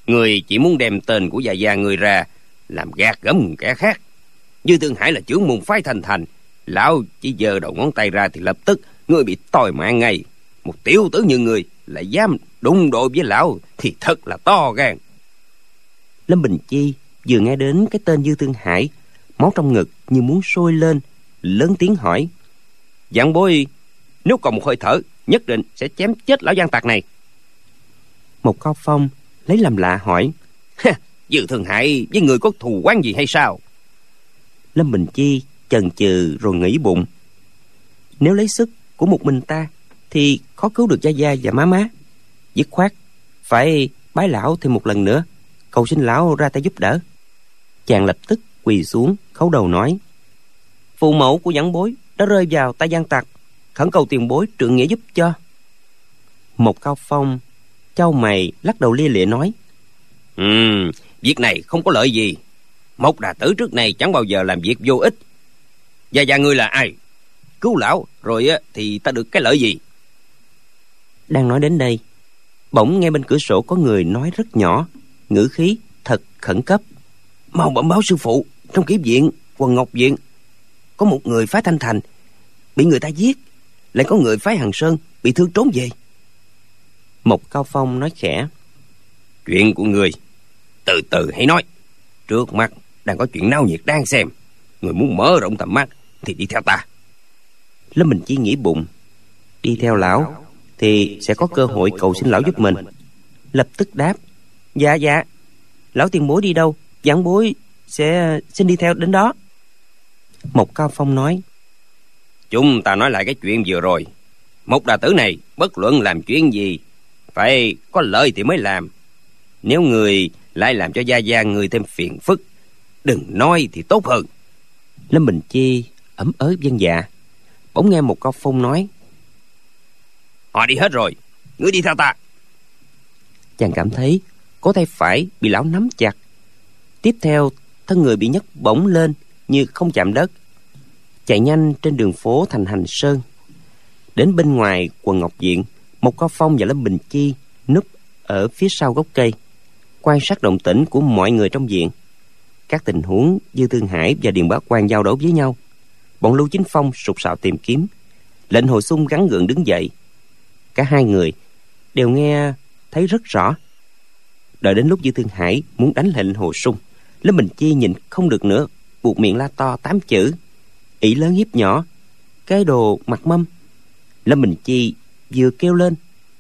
Người chỉ muốn đem tên của già già người ra làm gạt gẫm kẻ khác. Như thương hải là trưởng môn phái thành thành, lão chỉ giơ đầu ngón tay ra thì lập tức người bị tòi mạng ngay. Một tiểu tử như người lại dám đụng độ với lão thì thật là to gan. Lâm bình chi vừa nghe đến cái tên dư thương hải, máu trong ngực như muốn sôi lên lớn tiếng hỏi. Dạng bối, nếu còn một hơi thở, nhất định sẽ chém chết lão gian tặc này. Một cao phong lấy làm lạ hỏi. Dư thường hại, với người có thù quán gì hay sao? Lâm bình chi chần chừ rồi nghĩ bụng. Nếu lấy sức của một mình ta, thì khó cứu được gia gia và má má. Dứt khoát, phải bái lão thêm một lần nữa. Cầu xin lão ra tay giúp đỡ. Chàng lập tức quỳ xuống, khấu đầu nói phụ mẫu của dẫn bối đã rơi vào tay gian tặc khẩn cầu tiền bối trượng nghĩa giúp cho. Một cao phong châu mày lắc đầu lia lịa nói ừ việc này không có lợi gì. Một đà tử trước này chẳng bao giờ làm việc vô ích. Và và ngươi là ai? Cứu lão rồi á thì ta được cái lợi gì? Đang nói đến đây bỗng nghe bên cửa sổ có người nói rất nhỏ ngữ khí thật khẩn cấp. Mau bẩm báo sư phụ trong ký viện quần ngọc viện có một người phái thanh thành bị người ta giết lại có người phái hằng sơn bị thương trốn về. Một cao phong nói khẽ chuyện của người từ từ hãy nói. Trước mắt đang có chuyện náo nhiệt đang xem. Người muốn mở rộng tầm mắt thì đi theo ta. Lâm mình chỉ nghĩ bụng đi theo lão thì sẽ có cơ hội cầu xin lão giúp mình. Lập tức đáp dạ dạ lão tiền bối đi đâu giảng bối sẽ xin đi theo đến đó một cao phong nói chúng ta nói lại cái chuyện vừa rồi. Một đà tử này bất luận làm chuyện gì phải có lợi thì mới làm. Nếu người lại làm cho gia gia người thêm phiền phức đừng nói thì tốt hơn. Lâm bình chi ẩm ớ dân dạ. Bỗng nghe một cao phong nói họ đi hết rồi ngươi đi theo ta. Chàng cảm thấy có tay phải bị lão nắm chặt. Tiếp theo thân người bị nhấc bổng lên như không chạm đất, chạy nhanh trên đường phố thành hành sơn. Đến bên ngoài quần ngọc diện, một cao phong và lâm bình chi núp ở phía sau gốc cây, quan sát động tĩnh của mọi người trong diện các tình huống dư thương hải và điền bá quan giao đấu với nhau. Bọn lưu chính phong sục sạo tìm kiếm, lệnh hồi xung gắn gượng đứng dậy. Cả hai người đều nghe thấy rất rõ. Đợi đến lúc dư thương hải muốn đánh lệnh hồ sung, lâm bình chi nhìn không được nữa buộc miệng la to tám chữ. Ỷ lớn hiếp nhỏ cái đồ mặt mâm. Lâm bình chi vừa kêu lên,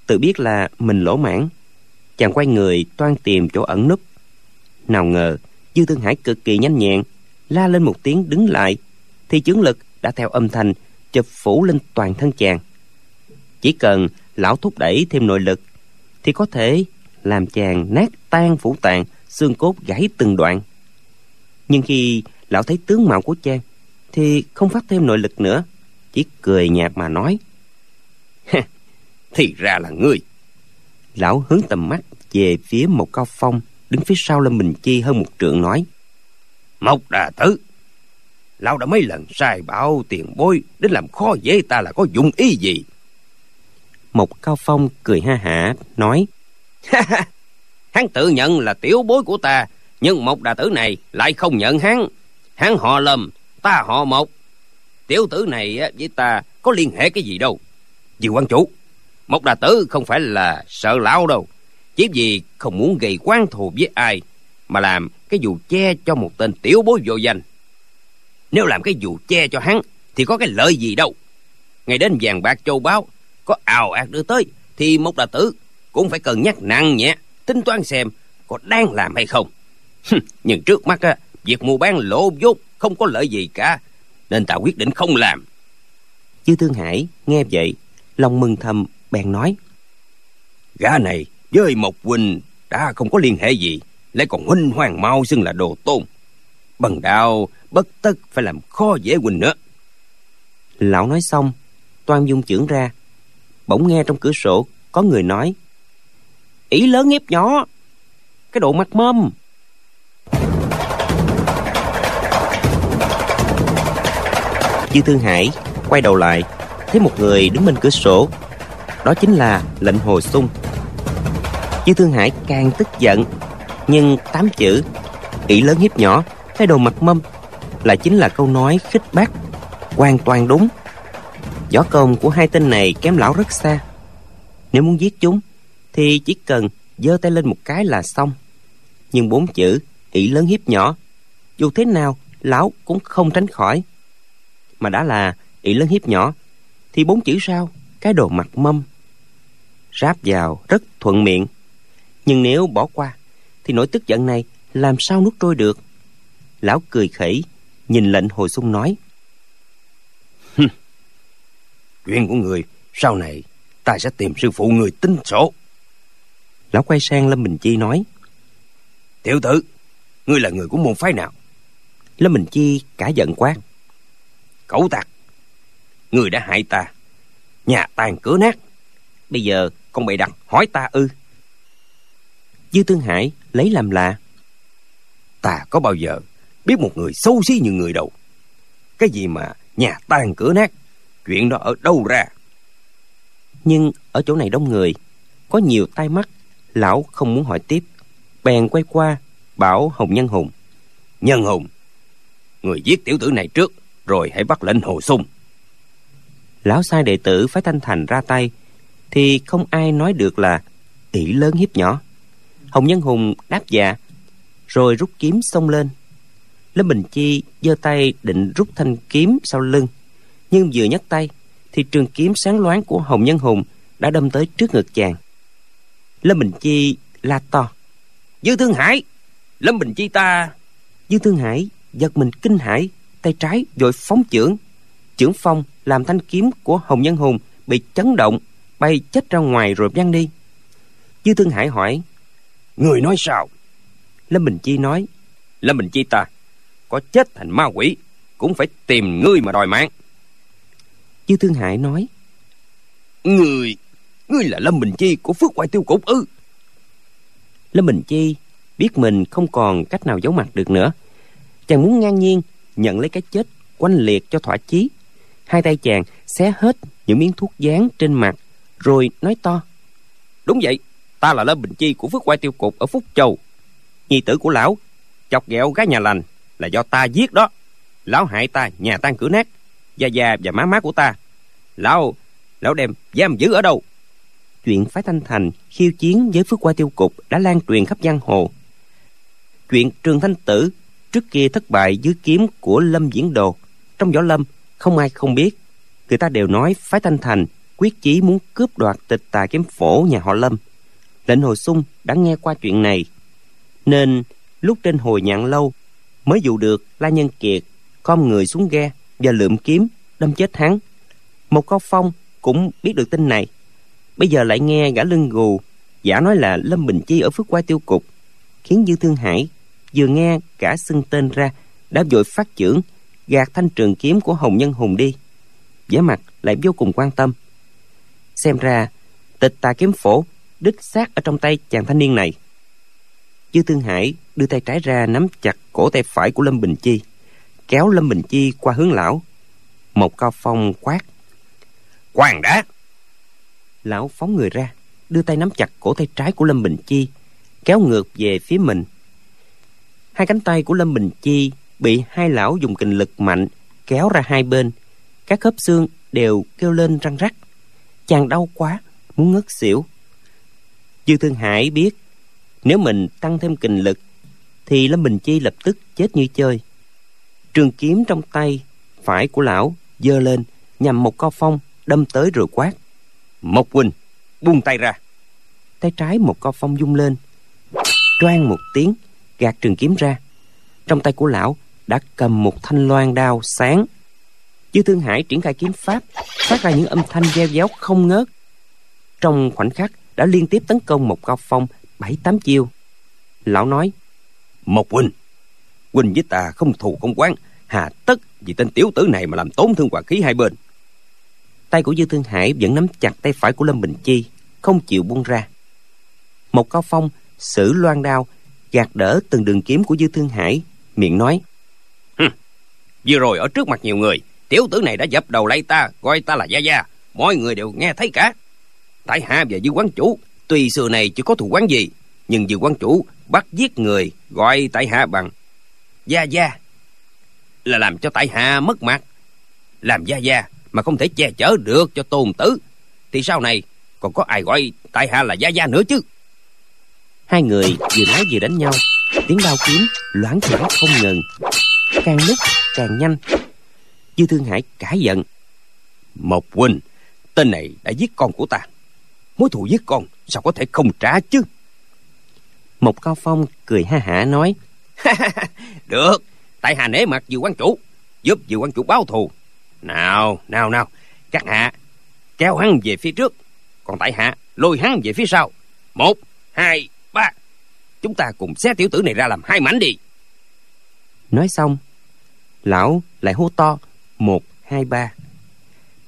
tự biết là mình lỗ mãn, chàng quay người toan tìm chỗ ẩn núp. Nào ngờ, dư thương hải cực kỳ nhanh nhẹn, la lên một tiếng đứng lại, thì chướng lực đã theo âm thanh chụp phủ lên toàn thân chàng. Chỉ cần lão thúc đẩy thêm nội lực, thì có thể làm chàng nát tan phủ tạng, xương cốt gãy từng đoạn. Nhưng khi lão thấy tướng mạo của chàng thì không phát thêm nội lực nữa, chỉ cười nhạt mà nói. Thì ra là ngươi. Lão hướng tầm mắt về phía một cao phong, đứng phía sau lâm bình chi hơn một trượng nói, mộc đà tử lão đã mấy lần sai bảo tiền bối đến làm khó dễ ta là có dụng ý gì? Một cao phong cười ha hả, nói hắn tự nhận là tiểu bối của ta, nhưng một đà tử này lại không nhận hắn hắn họ lầm ta họ một tiểu tử này với ta có liên hệ cái gì đâu? Vì quan chủ một đà tử không phải là sợ lão đâu. Chỉ vì không muốn gây quan thù với ai mà làm cái vụ che cho một tên tiểu bối vô danh. Nếu làm cái vụ che cho hắn thì có cái lợi gì đâu. Ngày đến vàng bạc châu báu, có ào ạt đưa tới thì một đà tử cũng phải cân nhắc nặng nhẹ, tính toán xem có đang làm hay không. Nhưng trước mắt á việc mua bán lỗ vốn không có lợi gì cả, nên ta quyết định không làm. Chư thương hải nghe vậy, lòng mừng thầm, bèn nói, gã này với một huynh đã không có liên hệ gì, lại còn huynh hoàng mau xưng là đồ tôn. Bằng đạo, bất tất phải làm khó dễ huynh nữa. Lão nói xong, toan dung chưởng ra. Bỗng nghe trong cửa sổ có người nói, ý lớn ép nhỏ, cái độ mặt mâm. Chư thương hải quay đầu lại, thấy một người đứng bên cửa sổ. Đó chính là lệnh hồ sung. Chư thương hải càng tức giận, nhưng tám chữ ỷ lớn hiếp nhỏ, cái đồ mặt mâm là chính là câu nói khích bác. Hoàn toàn đúng. Võ công của hai tên này kém lão rất xa. Nếu muốn giết chúng, thì chỉ cần giơ tay lên một cái là xong. Nhưng bốn chữ ỷ lớn hiếp nhỏ, dù thế nào, lão cũng không tránh khỏi mà đã là ỷ lớn hiếp nhỏ thì bốn chữ sao cái đồ mặt mâm. Ráp vào rất thuận miệng nhưng nếu bỏ qua thì nỗi tức giận này làm sao nuốt trôi được? Lão cười khẩy nhìn lệnh hồi xung nói chuyện của người sau này ta sẽ tìm sư phụ người tính sổ. Lão quay sang lâm bình chi nói tiểu tử ngươi là người của môn phái nào? Lâm bình chi cả giận quát cẩu tặc người đã hại ta. Nhà tàn cửa nát. Bây giờ con bày đặt hỏi ta ư. Dư tương hải lấy làm lạ. Ta có bao giờ biết một người xấu xí như người đâu. Cái gì mà nhà tan cửa nát? Chuyện đó ở đâu ra? Nhưng ở chỗ này đông người. Có nhiều tai mắt. Lão không muốn hỏi tiếp. Bèn quay qua bảo hồng nhân hùng. Nhân hùng, người giết tiểu tử này trước rồi hãy bắt lệnh hồ sung. Lão sai đệ tử phái thanh thành ra tay, thì không ai nói được là ỷ lớn hiếp nhỏ. Hồng nhân hùng đáp dạ rồi rút kiếm xông lên. Lâm bình chi giơ tay định rút thanh kiếm sau lưng, nhưng vừa nhấc tay thì trường kiếm sáng loáng của hồng nhân hùng đã đâm tới trước ngực chàng. Lâm bình chi la to, dư thương hải! Lâm bình chi ta! Dư thương hải giật mình kinh hãi tay trái vội phóng chưởng. Chưởng phong làm thanh kiếm của hồng nhân hùng bị chấn động bay chết ra ngoài rồi văng đi. Dư thương hải hỏi người nói sao? Lâm bình chi nói lâm bình chi ta có chết thành ma quỷ cũng phải tìm ngươi mà đòi mạng. Dư thương hải nói người ngươi là lâm bình chi của phước ngoại tiêu cục ư? Lâm bình chi biết mình không còn cách nào giấu mặt được nữa. Chàng muốn ngang nhiên nhận lấy cái chết, quanh liệt cho thỏa chí. Hai tay chàng xé hết những miếng thuốc dán trên mặt, rồi nói to, đúng vậy, ta là lâm bình chi của phước quay tiêu cục ở phúc châu. Nhi tử của lão, chọc ghẹo gái nhà lành là do ta giết đó. Lão hại ta, nhà tan cửa nát. Gia gia và má má của ta, lão lão đem giam giữ ở đâu? Chuyện phái thanh thành khiêu chiến với phước qua tiêu cục đã lan truyền khắp giang hồ. Chuyện trường thanh tử trước kia thất bại dưới kiếm của lâm diễn đồ. Trong võ lâm, không ai không biết. Người ta đều nói phái thanh thành quyết chí muốn cướp đoạt tịch tà kiếm phổ nhà họ lâm. Lệnh hồi sung đã nghe qua chuyện này. Nên, lúc trên hồi nhạn lâu, mới dụ được la nhân kiệt con người xuống ghe và lượm kiếm, đâm chết hắn. Một cao phong cũng biết được tin này. Bây giờ lại nghe gã lưng gù, giả nói là lâm bình chi ở phước quay tiêu cục, khiến dư thương hải vừa nghe cả xưng tên ra, đã vội phát chưởng, gạt thanh trường kiếm của hồng nhân hùng đi. Vẻ mặt lại vô cùng quan tâm. Xem ra, tịch tà kiếm phổ đích xác ở trong tay chàng thanh niên này. Chư thương hải đưa tay trái ra nắm chặt cổ tay phải của lâm bình chi, kéo lâm bình chi qua hướng lão. Một cao phong quát. Quan đã lão phóng người ra, đưa tay nắm chặt cổ tay trái của lâm bình chi, kéo ngược về phía mình hai cánh tay của lâm bình chi bị hai lão dùng kình lực mạnh kéo ra hai bên. Các khớp xương đều kêu lên răng rắc. Chàng đau quá, muốn ngất xỉu. Dư thương hải biết nếu mình tăng thêm kình lực thì lâm bình chi lập tức chết như chơi. Trường kiếm trong tay phải của lão giơ lên nhằm một cao phong đâm tới rồi quát. Mộc huynh buông tay ra. Tay trái một cao phong dung lên, choang một tiếng gạt trường kiếm ra. Trong tay của lão đã cầm một thanh loan đao sáng. Dư thương hải triển khai kiếm pháp phát ra những âm thanh gieo giáo không ngớt. Trong khoảnh khắc đã liên tiếp tấn công một cao phong bảy tám chiêu. Lão nói Mộc huynh huynh với ta không thù không quán. Hà tất vì tên tiểu tử này mà làm tổn thương hòa khí hai bên. Tay của dư thương hải vẫn nắm chặt tay phải của lâm bình chi không chịu buông ra. Một cao phong sử loan đao gạt đỡ từng đường kiếm của dư thương hải, miệng nói. Vừa rồi ở trước mặt nhiều người, tiểu tử này đã dập đầu lấy ta gọi ta là gia gia, mọi người đều nghe thấy cả. Tại hạ và dư quán chủ, tuy xưa này chưa có thù quán gì, nhưng dư quán chủ bắt giết người, gọi tại hạ bằng, gia gia. Là làm cho tại hạ mất mặt. Làm gia gia mà không thể che chở được cho tôn tử, thì sau này còn có ai gọi tại hạ là gia gia nữa chứ? Hai người vừa nói vừa đánh nhau. Tiếng đao kiếm loãng choảng không ngừng. Càng lúc càng nhanh. Dư thương hải cãi giận. Mộc huynh tên này đã giết con của ta. Mối thù giết con sao có thể không trả chứ? Một cao phong cười ha hả nói. Được, tại hà nể mặt vừa quan chủ, giúp vừa quan chủ báo thù. Nào nào nào, các hạ, kéo hắn về phía trước, còn tại hạ lôi hắn về phía sau. Một, hai chúng ta cùng xé tiểu tử này ra làm hai mảnh đi. Nói xong, lão lại hô to, một, hai, ba.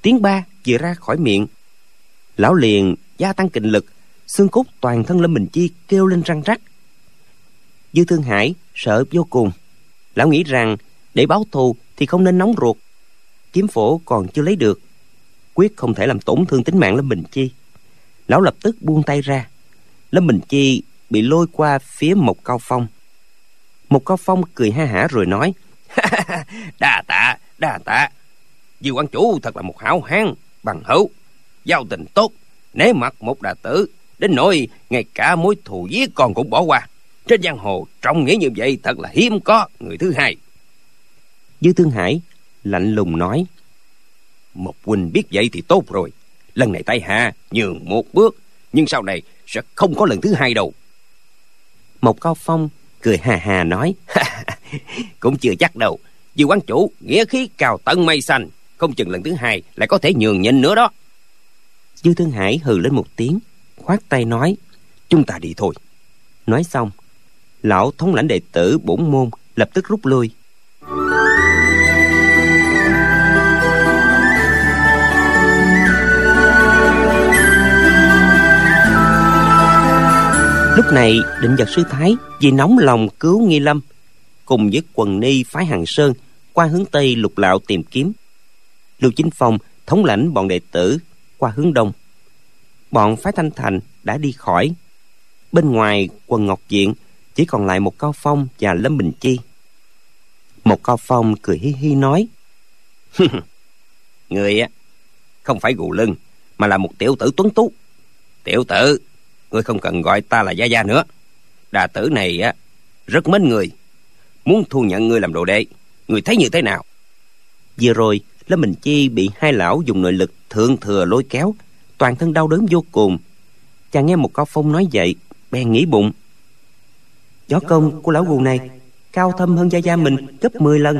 Tiếng ba vừa ra khỏi miệng, lão liền gia tăng kình lực, xương cốt toàn thân lâm bình chi kêu lên răng rắc. Dư thương hải sợ vô cùng, lão nghĩ rằng để báo thù thì không nên nóng ruột, kiếm phổ còn chưa lấy được, quyết không thể làm tổn thương tính mạng lâm bình chi. Lão lập tức buông tay ra. Lâm bình chi bị lôi qua phía một cao phong. Một cao phong cười ha hả rồi nói, đa tạ đa tạ. Diêu quan chủ thật là một hảo hán, bằng hữu, giao tình tốt, nể mặt một đà tử. Đến nỗi ngay cả mối thù giết con cũng bỏ qua. Trên giang hồ trọng nghĩa như vậy thật là hiếm có, người thứ hai. Dư thương hải lạnh lùng nói một huynh biết vậy thì tốt rồi. Lần này tay hạ nhường một bước, nhưng sau này sẽ không có lần thứ hai đâu một cao phong cười hà hà nói, cũng chưa chắc đâu. Dư quán chủ, nghĩa khí cao tận mây xanh, không chừng lần thứ hai lại có thể nhường nhịn nữa đó. Dư thương hải hừ lên một tiếng, khoát tay nói, chúng ta đi thôi. Nói xong, lão thống lãnh đệ tử bổn môn lập tức rút lui. Lúc này, định giật sư thái, vì nóng lòng cứu nghi lâm, cùng với quần ni phái hàng sơn, qua hướng tây lục lạo tìm kiếm. Lưu chính phong thống lãnh bọn đệ tử qua hướng đông. Bọn phái thanh thành đã đi khỏi. Bên ngoài quần ngọc diện chỉ còn lại một cao phong và lâm bình chi. Một cao phong cười hi hi nói người á, không phải gù lưng, mà là một tiểu tử tuấn tú. Tiểu tử? Ngươi không cần gọi ta là gia gia nữa. Đà tử này á, rất mến người. Muốn thu nhận ngươi làm đồ đệ người thấy như thế nào? Vừa rồi, lâm bình chi bị hai lão dùng nội lực thượng thừa lôi kéo, toàn thân đau đớn vô cùng. Chàng nghe một cao phong nói vậy, bèn nghĩ bụng. Gió công của lão gù này cao thâm hơn gia gia mình gấp 10 lần.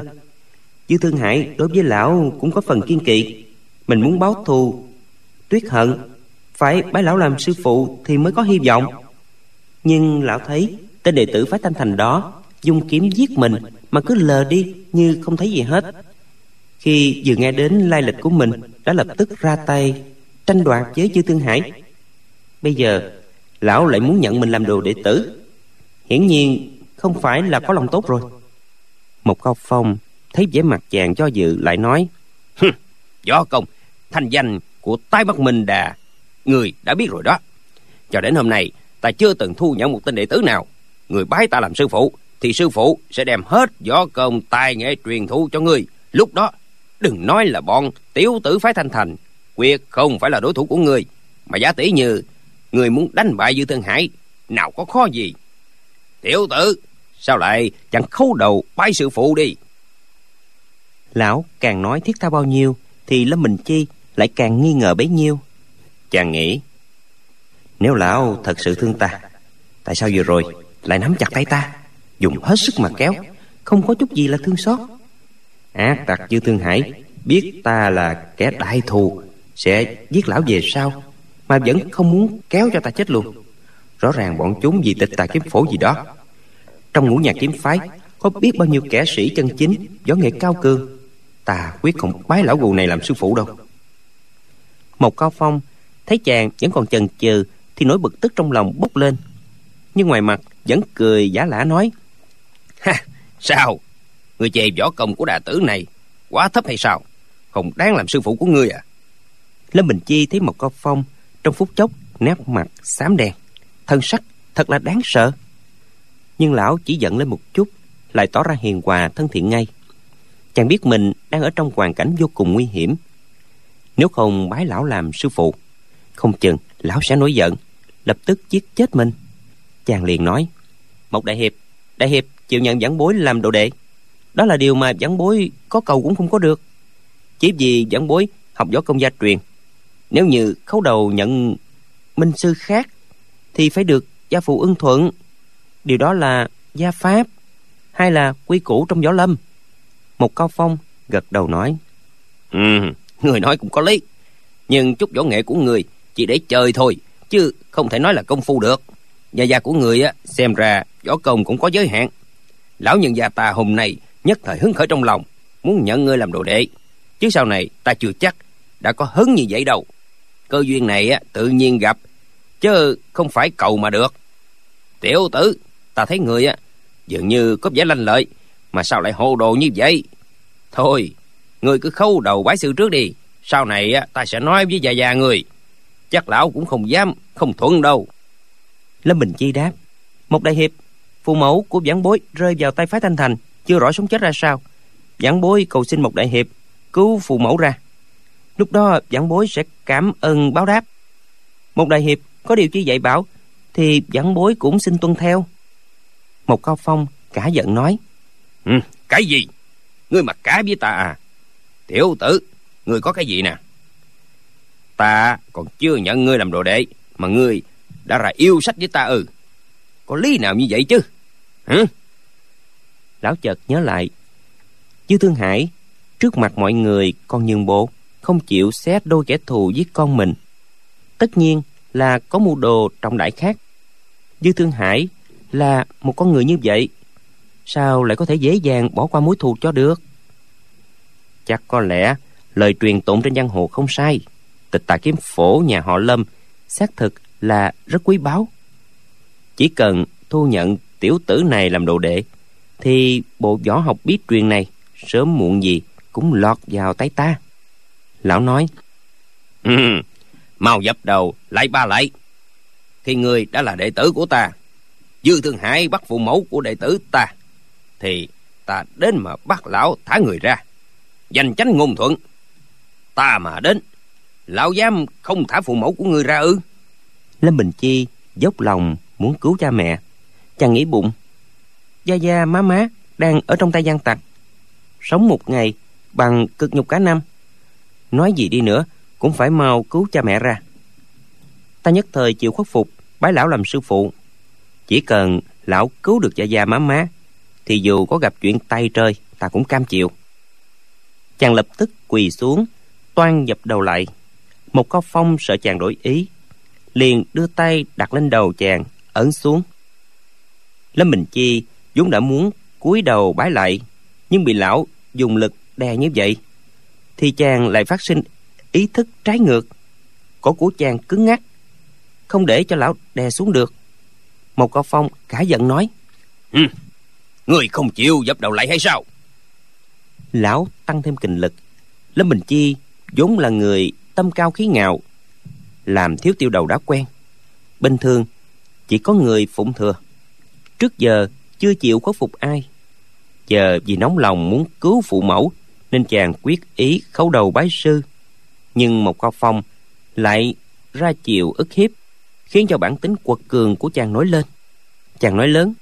Dư thương hải đối với lão cũng có phần kiên kỵ. Mình muốn báo thù, tuyết hận phải bái lão làm sư phụ thì mới có hy vọng. Nhưng lão thấy tên đệ tử phái thanh thành đó dùng kiếm giết mình mà cứ lờ đi như không thấy gì hết. Khi vừa nghe đến lai lịch của mình, đã lập tức ra tay, tranh đoạt với dư thương hải. Bây giờ, lão lại muốn nhận mình làm đồ đệ tử. Hiển nhiên, không phải là có lòng tốt rồi. Một cao phong thấy vẻ mặt chàng cho dự lại nói võ công, thanh danh của tái bắc minh đà người đã biết rồi đó. Cho đến hôm nay, ta chưa từng thu nhận một tên đệ tử nào. Người bái ta làm sư phụ, thì sư phụ sẽ đem hết võ công, tài nghệ truyền thụ cho ngươi lúc đó, đừng nói là bọn tiểu tử phái thanh thành, quyết không phải là đối thủ của ngươi mà giá tỷ như người muốn đánh bại dư thương hải, nào có khó gì. Tiểu tử, sao lại chẳng khấu đầu bái sư phụ đi? Lão, càng nói thiết tha bao nhiêu, thì lâm bình chi lại càng nghi ngờ bấy nhiêu chàng nghĩ. Nếu lão thật sự thương ta, tại sao vừa rồi lại nắm chặt tay ta, dùng hết sức mà kéo, không có chút gì là thương xót? Ác tặc dư thương hải biết ta là kẻ đại thù, sẽ giết lão về sau, mà vẫn không muốn kéo cho ta chết luôn. Rõ ràng bọn chúng vì tịch tà kiếm phổ gì đó. Trong ngũ nhà kiếm phái, có biết bao nhiêu kẻ sĩ chân chính võ nghệ cao cường? Ta quyết không bái lão gù này làm sư phụ đâu. Một cao phong thấy chàng vẫn còn chần chừ thì nỗi bực tức trong lòng bốc lên. Nhưng ngoài mặt vẫn cười giả lả nói, ha, sao? Người chê võ công của đà tử này quá thấp hay sao? Không đáng làm sư phụ của ngươi à? Lâm bình chi thấy một con phong trong phút chốc nét mặt xám đen. Thân sắc thật là đáng sợ. Nhưng lão chỉ giận lên một chút, lại tỏ ra hiền hòa thân thiện ngay. Chàng biết mình đang ở trong hoàn cảnh vô cùng nguy hiểm. Nếu không bái lão làm sư phụ không chừng, lão sẽ nổi giận, lập tức giết chết mình. Chàng liền nói một đại hiệp đại hiệp chịu nhận giảng bối làm đồ đệ. Đó là điều mà giảng bối có cầu cũng không có được. Chỉ vì giảng bối học võ công gia truyền, nếu như khấu đầu nhận minh sư khác, thì phải được gia phụ ưng thuận. Điều đó là gia pháp, hay là quy củ trong võ lâm? Một cao phong gật đầu nói ừ người nói cũng có lý, nhưng chút võ nghệ của người chỉ để chơi thôi, chứ không thể nói là công phu được. Gia gia của người á, xem ra võ công cũng có giới hạn. Lão nhân gia ta hôm nay nhất thời hứng khởi trong lòng, muốn nhận ngươi làm đồ đệ. Chứ sau này ta chưa chắc đã có hứng như vậy đâu. Cơ duyên này á, tự nhiên gặp, chứ không phải cầu mà được. Tiểu tử, ta thấy người á, dường như có vẻ lanh lợi, mà sao lại hồ đồ như vậy? Thôi người cứ khâu đầu bái sư trước đi, sau này á, ta sẽ nói với già già người chắc lão cũng không dám không thuận đâu. Lâm bình chi đáp một đại hiệp phụ mẫu của giảng bối rơi vào tay phái thanh thành chưa rõ sống chết ra sao. Giảng bối cầu xin một đại hiệp cứu phụ mẫu ra. Lúc đó giảng bối sẽ cảm ơn báo đáp. Một đại hiệp có điều chi dạy bảo thì giảng bối cũng xin tuân theo. Một cao phong cả giận nói ừ, cái gì? Ngươi mặc cả với ta à? Tiểu tử ngươi có cái gì nè ta còn chưa nhận ngươi làm đồ đệ, mà ngươi đã ra yêu sách với ta ừ có lý nào như vậy chứ? Hả lão chợt nhớ lại. Dư thương hải, trước mặt mọi người còn nhường bộ không chịu xé đôi kẻ thù giết con mình. Tất nhiên là có mưu đồ trọng đại khác. Dư thương hải là một con người như vậy, sao lại có thể dễ dàng bỏ qua mối thù cho được? Chắc có lẽ lời truyền tụng trên giang hồ không sai tịch tà kiếm phổ nhà họ lâm xác thực là rất quý báu. Chỉ cần thu nhận tiểu tử này làm đồ đệ thì bộ võ học bí truyền này sớm muộn gì cũng lọt vào tay ta. Lão nói ừ, mau dập đầu lại ba lại. Khi ngươi đã là đệ tử của ta dư thương hải bắt phụ mẫu của đệ tử ta thì ta đến mà bắt lão thả người ra danh chánh ngôn thuận. Ta mà đến lão dám không thả phụ mẫu của người ra ư? Lâm bình chi dốc lòng muốn cứu cha mẹ. Chàng nghĩ bụng. Gia gia, má má đang ở trong tay gian tặc sống một ngày bằng cực nhục cả năm. Nói gì đi nữa cũng phải mau cứu cha mẹ ra. Ta nhất thời chịu khuất phục, bái lão làm sư phụ. Chỉ cần lão cứu được gia gia, má má, thì dù có gặp chuyện tay trời, ta cũng cam chịu. Chàng lập tức quỳ xuống, toan dập đầu lại một cao phong sợ chàng đổi ý. Liền đưa tay đặt lên đầu chàng ấn xuống. Lâm bình chi vốn đã muốn cúi đầu bái lại nhưng bị lão dùng lực đè như vậy thì chàng lại phát sinh ý thức trái ngược. Cổ của chàng cứng ngắc không để cho lão đè xuống được. Một cao phong cả giận nói ừ, người không chịu dập đầu lại hay sao? Lão tăng thêm kình lực. Lâm bình chi vốn là người tâm cao khí ngạo, làm thiếu tiêu đầu đã quen. Bình thường, chỉ có người phụng thừa. Trước giờ, chưa chịu khuất phục ai. Giờ vì nóng lòng muốn cứu phụ mẫu, nên chàng quyết ý khấu đầu bái sư. Nhưng một cao phong lại ra chiều ức hiếp, khiến cho bản tính quật cường của chàng nổi lên. Chàng nói lớn,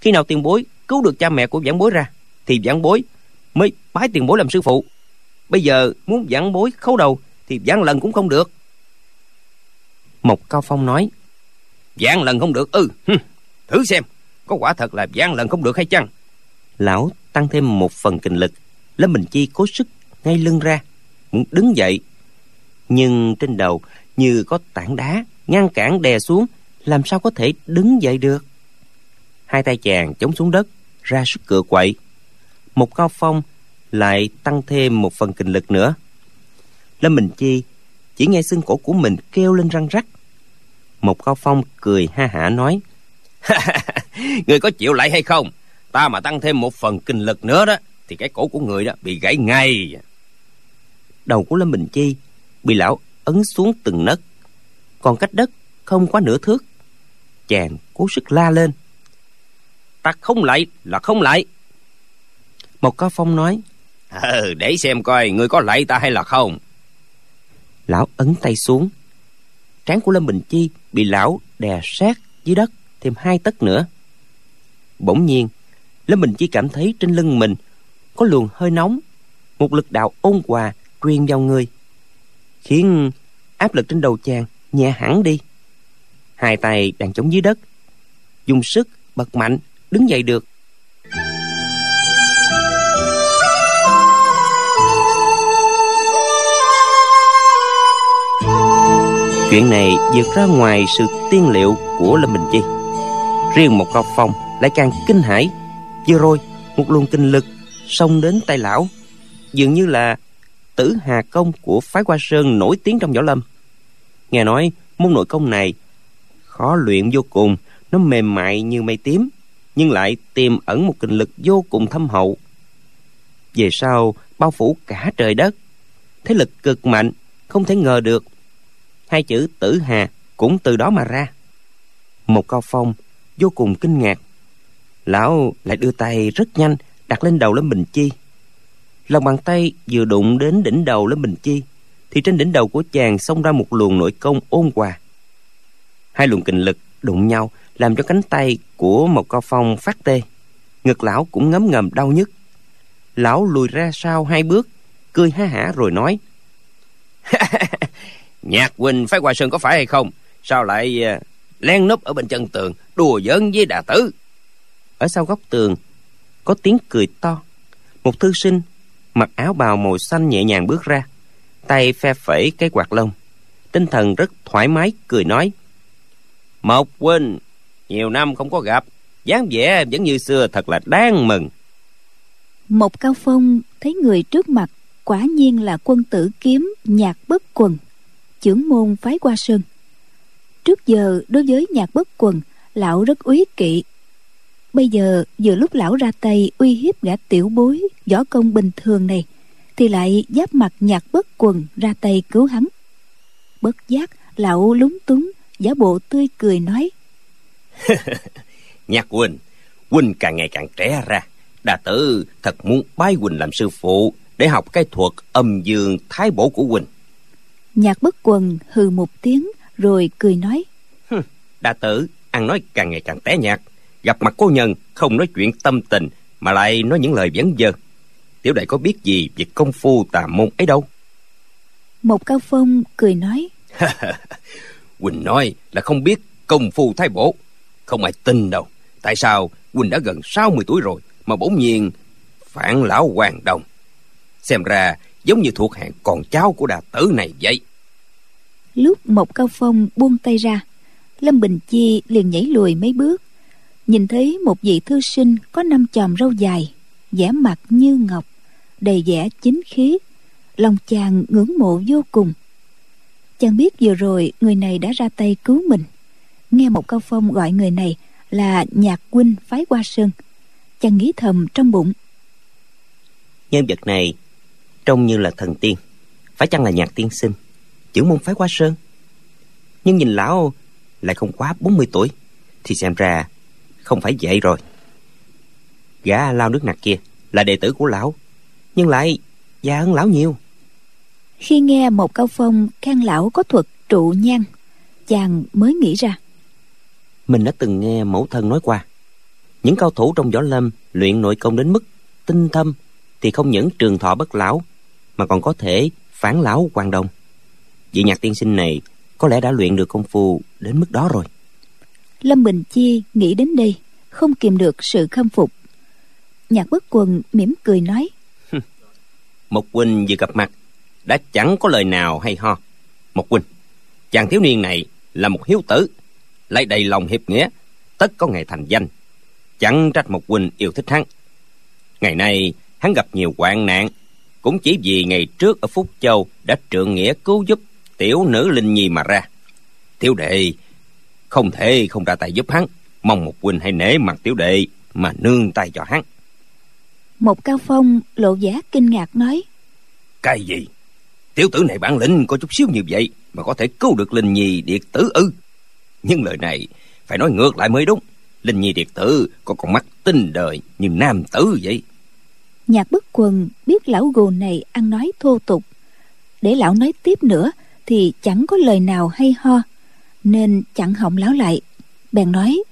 khi nào tiền bối cứu được cha mẹ của giảng bối ra, thì giảng bối mới bái tiền bối làm sư phụ. Bây giờ muốn giảng bối khấu đầu thì giảng lần cũng không được. Một cao phong nói giảng lần không được ư ừ, thử xem có quả thật là giảng lần không được hay chăng? Lão tăng thêm một phần kinh lực lâm bình chi cố sức ngay lưng ra muốn đứng dậy. Nhưng trên đầu như có tảng đá ngăn cản đè xuống làm sao có thể đứng dậy được? Hai tay chàng chống xuống đất ra sức cựa quậy. Một cao phong lại tăng thêm một phần kinh lực nữa lâm bình chi chỉ nghe xương cổ của mình kêu lên răng rắc. Một cao phong cười ha hả nói người có chịu lại hay không? Ta mà tăng thêm một phần kinh lực nữa đó thì cái cổ của người đó bị gãy ngay. Đầu của lâm bình chi bị lão ấn xuống từng nấc còn cách đất không quá nửa thước. Chàng cố sức la lên ta không lại là không lại. Một cao phong nói Ừ, để xem coi người có lại ta hay là không lão ấn tay xuống. Trán của lâm bình chi bị lão đè sát dưới đất thêm hai tấc nữa. Bỗng nhiên, lâm bình chi cảm thấy trên lưng mình có luồng hơi nóng, một lực đạo ôn hòa truyền vào người, khiến áp lực trên đầu chàng nhẹ hẳn đi. Hai tay đang chống dưới đất, dùng sức bật mạnh, đứng dậy được. Chuyện này vượt ra ngoài sự tiên liệu của lâm bình chi. Riêng một Ngọc phong lại càng kinh hãi. Vừa rồi, một luồng kinh lực xông đến tay lão, dường như là tử hà công của phái hoa sơn nổi tiếng trong võ lâm. Nghe nói, môn nội công này khó luyện vô cùng, nó mềm mại như mây tím, nhưng lại tiềm ẩn một kinh lực vô cùng thâm hậu. Về sau, bao phủ cả trời đất. Thế lực cực mạnh, không thể ngờ được hai chữ tử hà cũng từ đó mà ra. Một cao phong vô cùng kinh ngạc. Lão lại đưa tay rất nhanh đặt lên đầu lâm bình chi. Lòng bàn tay vừa đụng đến đỉnh đầu lâm bình chi, thì trên đỉnh đầu của chàng xông ra một luồng nội công ôn hòa. Hai luồng kình lực đụng nhau làm cho cánh tay của một cao phong phát tê. Ngực lão cũng ngấm ngầm đau nhức. Lão lùi ra sau hai bước, cười ha hả rồi nói nhạc huynh phái qua sơn có phải hay không? Sao lại uh, len núp ở bên chân tường đùa giỡn với đà tử? Ở sau góc tường có tiếng cười to. Một thư sinh mặc áo bào màu xanh nhẹ nhàng bước ra tay phe phẩy cái quạt lông. Tinh thần rất thoải mái cười nói mộc huynh nhiều năm không có gặp dáng vẻ vẫn như xưa thật là đáng mừng. Mộc Cao Phong thấy người trước mặt quả nhiên là quân tử kiếm nhạc bất quần, trưởng môn phái qua sơn. Trước giờ đối với nhạc bất quần, lão rất úy kỵ. Bây giờ vừa lúc lão ra tay uy hiếp gã tiểu bối võ công bình thường này, thì lại giáp mặt nhạc bất quần ra tay cứu hắn. Bất giác, lão lúng túng, giả bộ tươi cười nói. nhạc huynh, huynh càng ngày càng trẻ ra Đà tử thật muốn bái huynh làm sư phụ để học cái thuật âm dương thái bổ của huynh Nhạc bất quần hừ một tiếng rồi cười nói. Đà tử ăn nói càng ngày càng té nhạt. Gặp mặt cô nhân không nói chuyện tâm tình mà lại nói những lời vấn dơ. Tiểu đệ có biết gì về công phu tà môn ấy đâu. Một cao phong cười nói. Quỳnh nói là không biết công phu thái bổ. Không ai tin đâu. Tại sao Quỳnh đã gần 60 tuổi rồi mà bỗng nhiên phản lão hoàng đồng xem ra giống như thuộc hạng con cháu của đà tử này vậy. Lúc một cao phong buông tay ra lâm bình chi liền nhảy lùi mấy bước. Nhìn thấy một vị thư sinh có năm chòm râu dài vẻ mặt như ngọc đầy vẻ chính khí lòng chàng ngưỡng mộ vô cùng. Chàng biết vừa rồi người này đã ra tay cứu mình. Nghe một cao phong gọi người này là nhạc huynh phái qua sơn chàng nghĩ thầm trong bụng. Nhân vật này trông như là thần tiên. Phải chăng là nhạc tiên sinh? Chữ môn phái qua sơn. Nhưng nhìn lão lại không quá 40 tuổi thì xem ra không phải vậy rồi. Gã lao nước nặc kia là đệ tử của lão nhưng lại già hơn lão nhiều. Khi nghe một cao phong khen lão có thuật trụ nhang chàng mới nghĩ ra. Mình đã từng nghe mẫu thân nói qua những cao thủ trong võ lâm luyện nội công đến mức tinh thâm thì không những trường thọ bất lão mà còn có thể phản lão hoàng đồng vị nhạc tiên sinh này có lẽ đã luyện được công phu đến mức đó rồi. Lâm bình chi nghĩ đến đây không kìm được sự khâm phục. Nhạc bất quần mỉm cười nói một huynh vừa gặp mặt đã chẳng có lời nào hay ho. Một huynh chàng thiếu niên này là một hiếu tử lại đầy lòng hiệp nghĩa tất có ngày thành danh. Chẳng trách một huynh yêu thích hắn. Ngày nay hắn gặp nhiều hoạn nạn cũng chỉ vì ngày trước ở phúc châu đã trượng nghĩa cứu giúp tiểu nữ linh nhi mà ra. Tiểu đệ không thể không ra tay giúp hắn. Mong một huynh hãy nể mặt tiểu đệ mà nương tay cho hắn. Một cao phong lộ giá kinh ngạc nói cái gì? Tiểu tử này bản lĩnh có chút xíu như vậy mà có thể cứu được linh nhi điệt tử ư? Nhưng lời này phải nói ngược lại mới đúng. Linh nhi điệt tử có con mắt tinh đời như nam tử vậy nhạc bất quần biết lão gù này ăn nói thô tục. Để lão nói tiếp nữa, thì chẳng có lời nào hay ho, nên chặn họng lão lại. Bèn nói,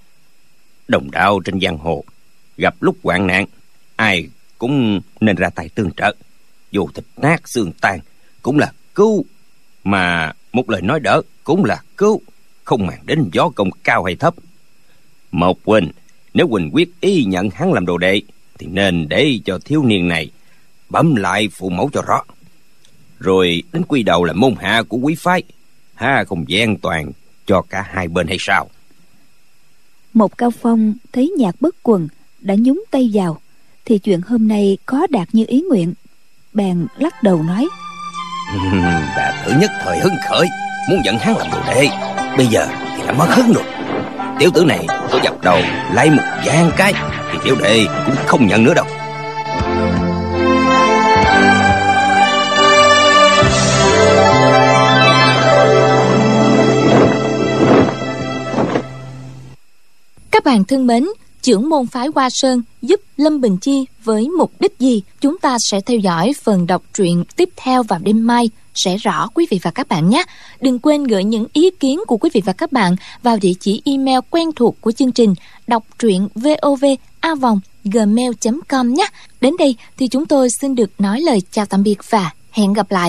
đồng đạo trên giang hồ, gặp lúc hoạn nạn, ai cũng nên ra tay tương trợ. Dù thịt nát, xương tan, cũng là cứu. Mà một lời nói đỡ cũng là cứu, không màng đến gió công cao hay thấp. Một huynh nếu huỳnh quyết ý nhận hắn làm đồ đệ thì nên để cho thiếu niên này. Bấm lại phụ mẫu cho rõ. Rồi đến quy đầu là môn hạ của quý phái. Ha không gian toàn cho cả hai bên hay sao? Một cao phong thấy nhạc bất quần đã nhúng tay vào thì chuyện hôm nay có đạt như ý nguyện. Bèn lắc đầu nói. Đã thử nhất thời hứng khởi muốn dẫn hắn làm đồ đệ. Bây giờ thì đã mất hứng rồi tiểu tử này có dập đầu lấy một gian cái thì tiểu đệ cũng không nhận nữa đâu. Các bạn thân mến, trưởng môn phái Hoa Sơn giúp Lâm Bình Chi với mục đích gì? Chúng ta sẽ theo dõi phần đọc truyện tiếp theo vào đêm mai sẽ rõ quý vị và các bạn nhé. Đừng quên gửi những ý kiến của quý vị và các bạn vào địa chỉ email quen thuộc của chương trình đọc truyện vovavonggmail.com nhé. Đến đây thì chúng tôi xin được nói lời chào tạm biệt và hẹn gặp lại.